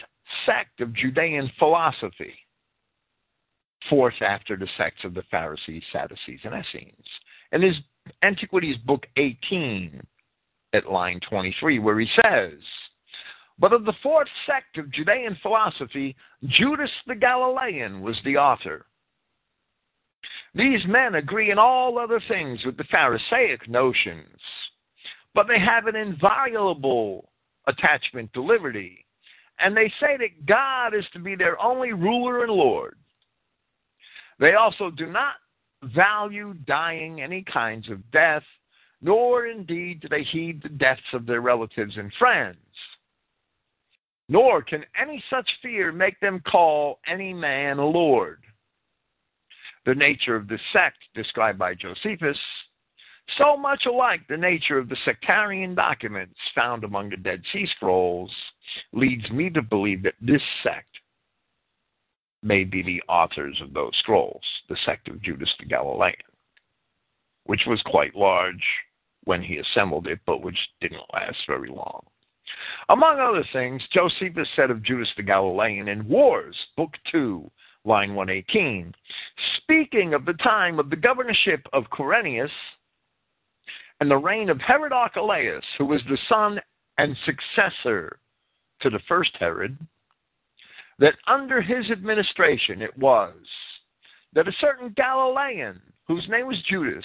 sect of Judean philosophy, fourth after the sects of the Pharisees, Sadducees, and Essenes. And his Antiquities, Book 18, at line 23, where he says, But of the fourth sect of Judean philosophy, Judas the Galilean was the author these men agree in all other things with the Pharisaic notions, but they have an inviolable attachment to liberty. And they say that God is to be their only ruler and Lord. They also do not value dying any kinds of death, nor indeed do they heed the deaths of their relatives and friends. Nor can any such fear make them call any man a Lord. The nature of this sect, described by Josephus, so much alike the nature of the sectarian documents found among the Dead Sea Scrolls, leads me to believe that this sect may be the authors of those scrolls, the sect of Judas the Galilean, which was quite large when he assembled it, but which didn't last very long. Among other things, Josephus said of Judas the Galilean in Wars, Book 2, line 118, speaking of the time of the governorship of Quirinius and the reign of Herod Archelaus, who was the son and successor to the first Herod, that under his administration it was that a certain Galilean, whose name was Judas,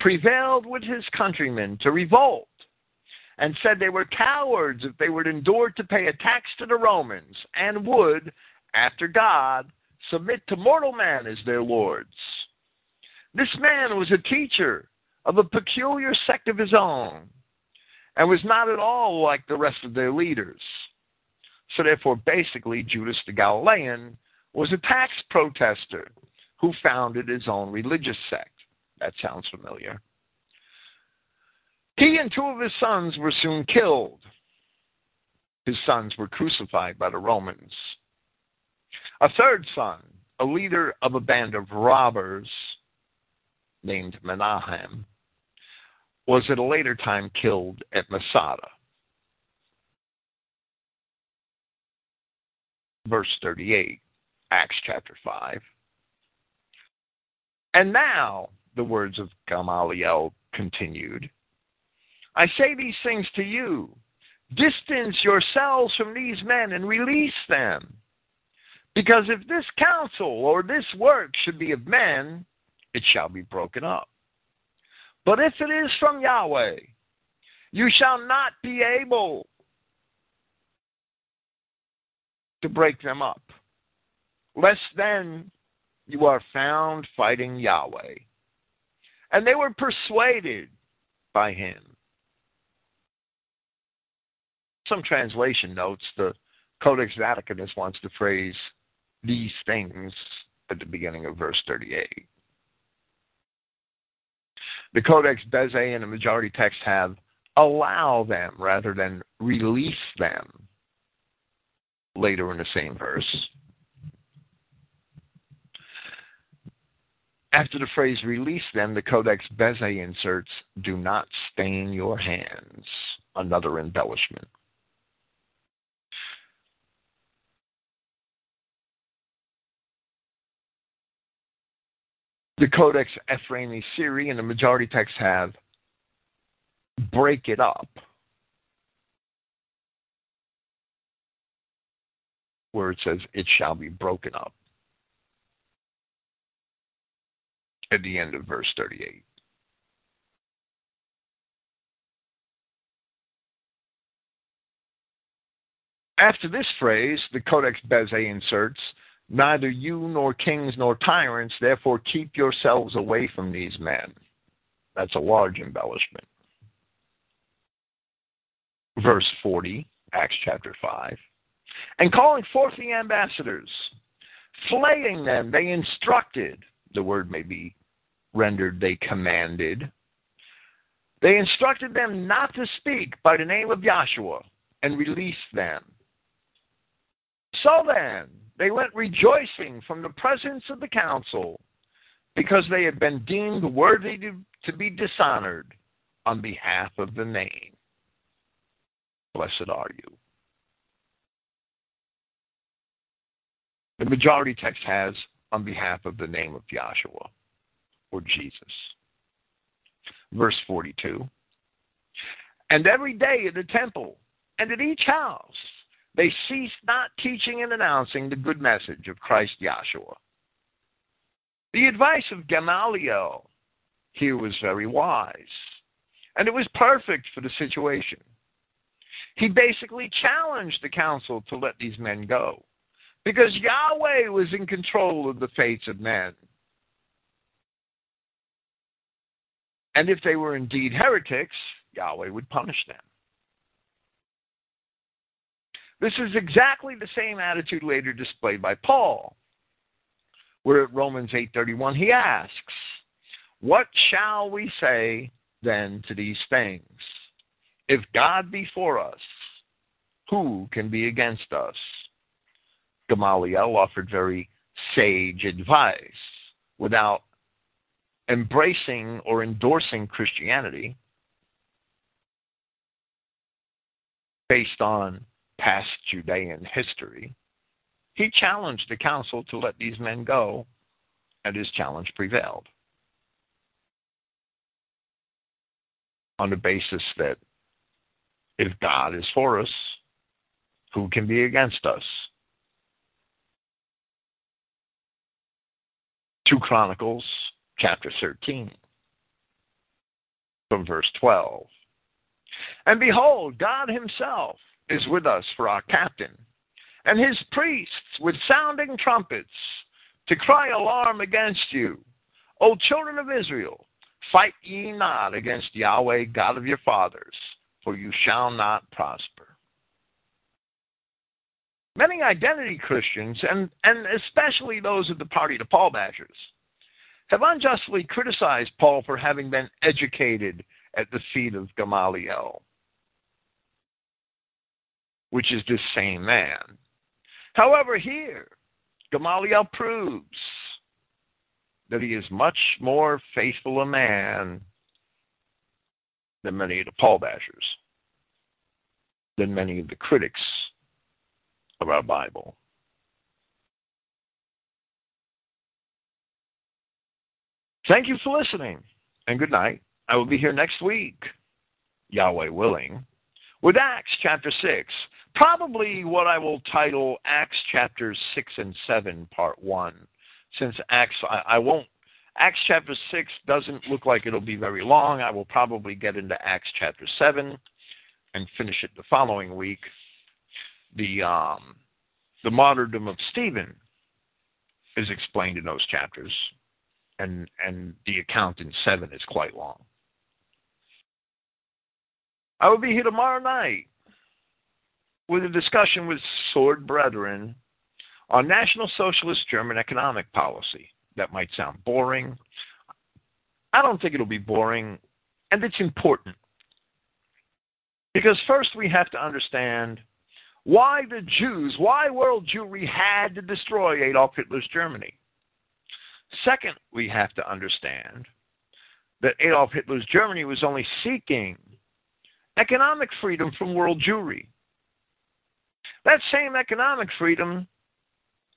prevailed with his countrymen to revolt and said they were cowards if they would endure to pay a tax to the Romans and would, after God, submit to mortal man as their lords. This man was a teacher of a peculiar sect of his own and was not at all like the rest of their leaders. So, therefore, basically, Judas the Galilean was a tax protester who founded his own religious sect. That sounds familiar. He and two of his sons were soon killed. His sons were crucified by the Romans. A third son, a leader of a band of robbers named Menahem, was at a later time killed at Masada. Verse 38, Acts chapter 5. And now, the words of Gamaliel continued, I say these things to you. Distance yourselves from these men and release them. Because if this counsel or this work should be of men, it shall be broken up. But if it is from Yahweh, you shall not be able to break them up, lest then you are found fighting Yahweh. And they were persuaded by him. Some translation notes the Codex Vaticanus wants to phrase these things at the beginning of verse 38. The Codex Bezae and the majority text have allow them rather than release them later in the same verse. After the phrase release them, the Codex Bezae inserts do not stain your hands, another embellishment. The Codex Ephraemi Syri and the majority texts have break it up. Where it says, it shall be broken up. At the end of verse 38. After this phrase, the Codex Bezae inserts, Neither you nor kings nor tyrants, therefore keep yourselves away from these men. That's a large embellishment. Verse 40, Acts chapter 5. And calling forth the ambassadors, flaying them, they instructed, the word may be rendered they commanded, they instructed them not to speak by the name of Yahshua and released them. So then, they went rejoicing from the presence of the council because they had been deemed worthy to, to be dishonored on behalf of the name. Blessed are you. The majority text has on behalf of the name of Yahshua or Jesus. Verse 42 And every day at the temple and at each house they ceased not teaching and announcing the good message of Christ Yahshua. The advice of Gamaliel here was very wise, and it was perfect for the situation. He basically challenged the council to let these men go because Yahweh was in control of the fates of men. And if they were indeed heretics, Yahweh would punish them. This is exactly the same attitude later displayed by Paul, where at Romans 8:31 he asks, "What shall we say then to these things? If God be for us, who can be against us?" Gamaliel offered very sage advice without embracing or endorsing Christianity based on past Judean history, he challenged the council to let these men go, and his challenge prevailed. On the basis that if God is for us, who can be against us? 2 Chronicles chapter 13 from verse 12. And behold, God himself is with us for our captain, and his priests with sounding trumpets to cry alarm against you. O children of Israel, fight ye not against Yahweh, God of your fathers, for you shall not prosper. Many identity Christians, and, and especially those of the party to Paul bashers, have unjustly criticized Paul for having been educated at the feet of Gamaliel which is this same man. However, here, Gamaliel proves that he is much more faithful a man than many of the Paul bashers, than many of the critics of our Bible. Thank you for listening, and good night. I will be here next week, Yahweh willing, with Acts chapter 6 probably what I will title Acts chapters 6 and 7, part 1. Since Acts, I, I won't, Acts chapter 6 doesn't look like it'll be very long. I will probably get into Acts chapter 7 and finish it the following week. The, um, the martyrdom of Stephen is explained in those chapters, and, and the account in 7 is quite long. I will be here tomorrow night with a discussion with Sword Brethren on National Socialist German economic policy. That might sound boring. I don't think it'll be boring, and it's important. Because first we have to understand why the Jews, why world Jewry had to destroy Adolf Hitler's Germany. Second, we have to understand that Adolf Hitler's Germany was only seeking economic freedom from world Jewry. That same economic freedom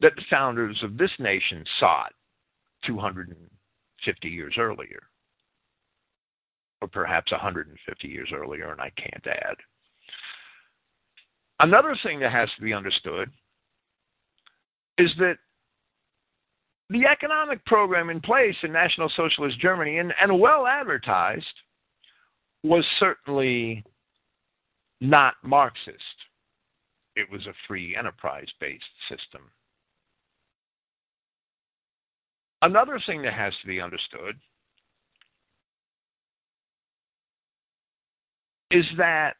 that the founders of this nation sought 250 years earlier, or perhaps 150 years earlier, and I can't add. Another thing that has to be understood is that the economic program in place in National Socialist Germany and, and well advertised was certainly not Marxist it was a free enterprise based system. Another thing that has to be understood is that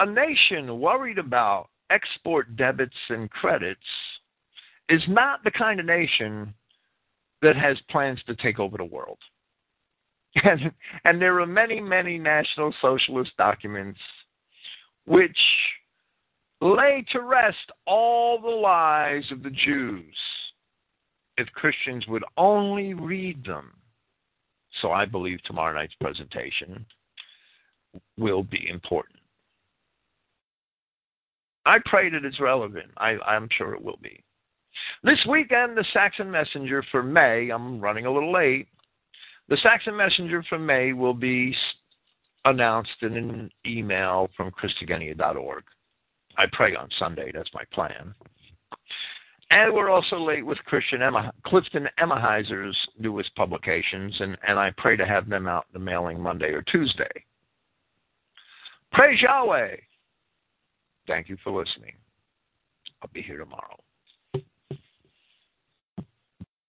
a nation worried about export debits and credits is not the kind of nation that has plans to take over the world. And, and there are many, many National Socialist documents which lay to rest all the lies of the Jews if Christians would only read them. So I believe tomorrow night's presentation will be important. I pray that it's relevant. I, I'm sure it will be. This weekend, the Saxon Messenger for May, I'm running a little late. The Saxon Messenger for May will be announced in an email from christogenea.org. I pray on Sunday. That's my plan. And we're also late with Christian Emma, Clifton Emahiser's newest publications, and, and I pray to have them out in the mailing Monday or Tuesday. Praise Yahweh. Thank you for listening. I'll be here tomorrow.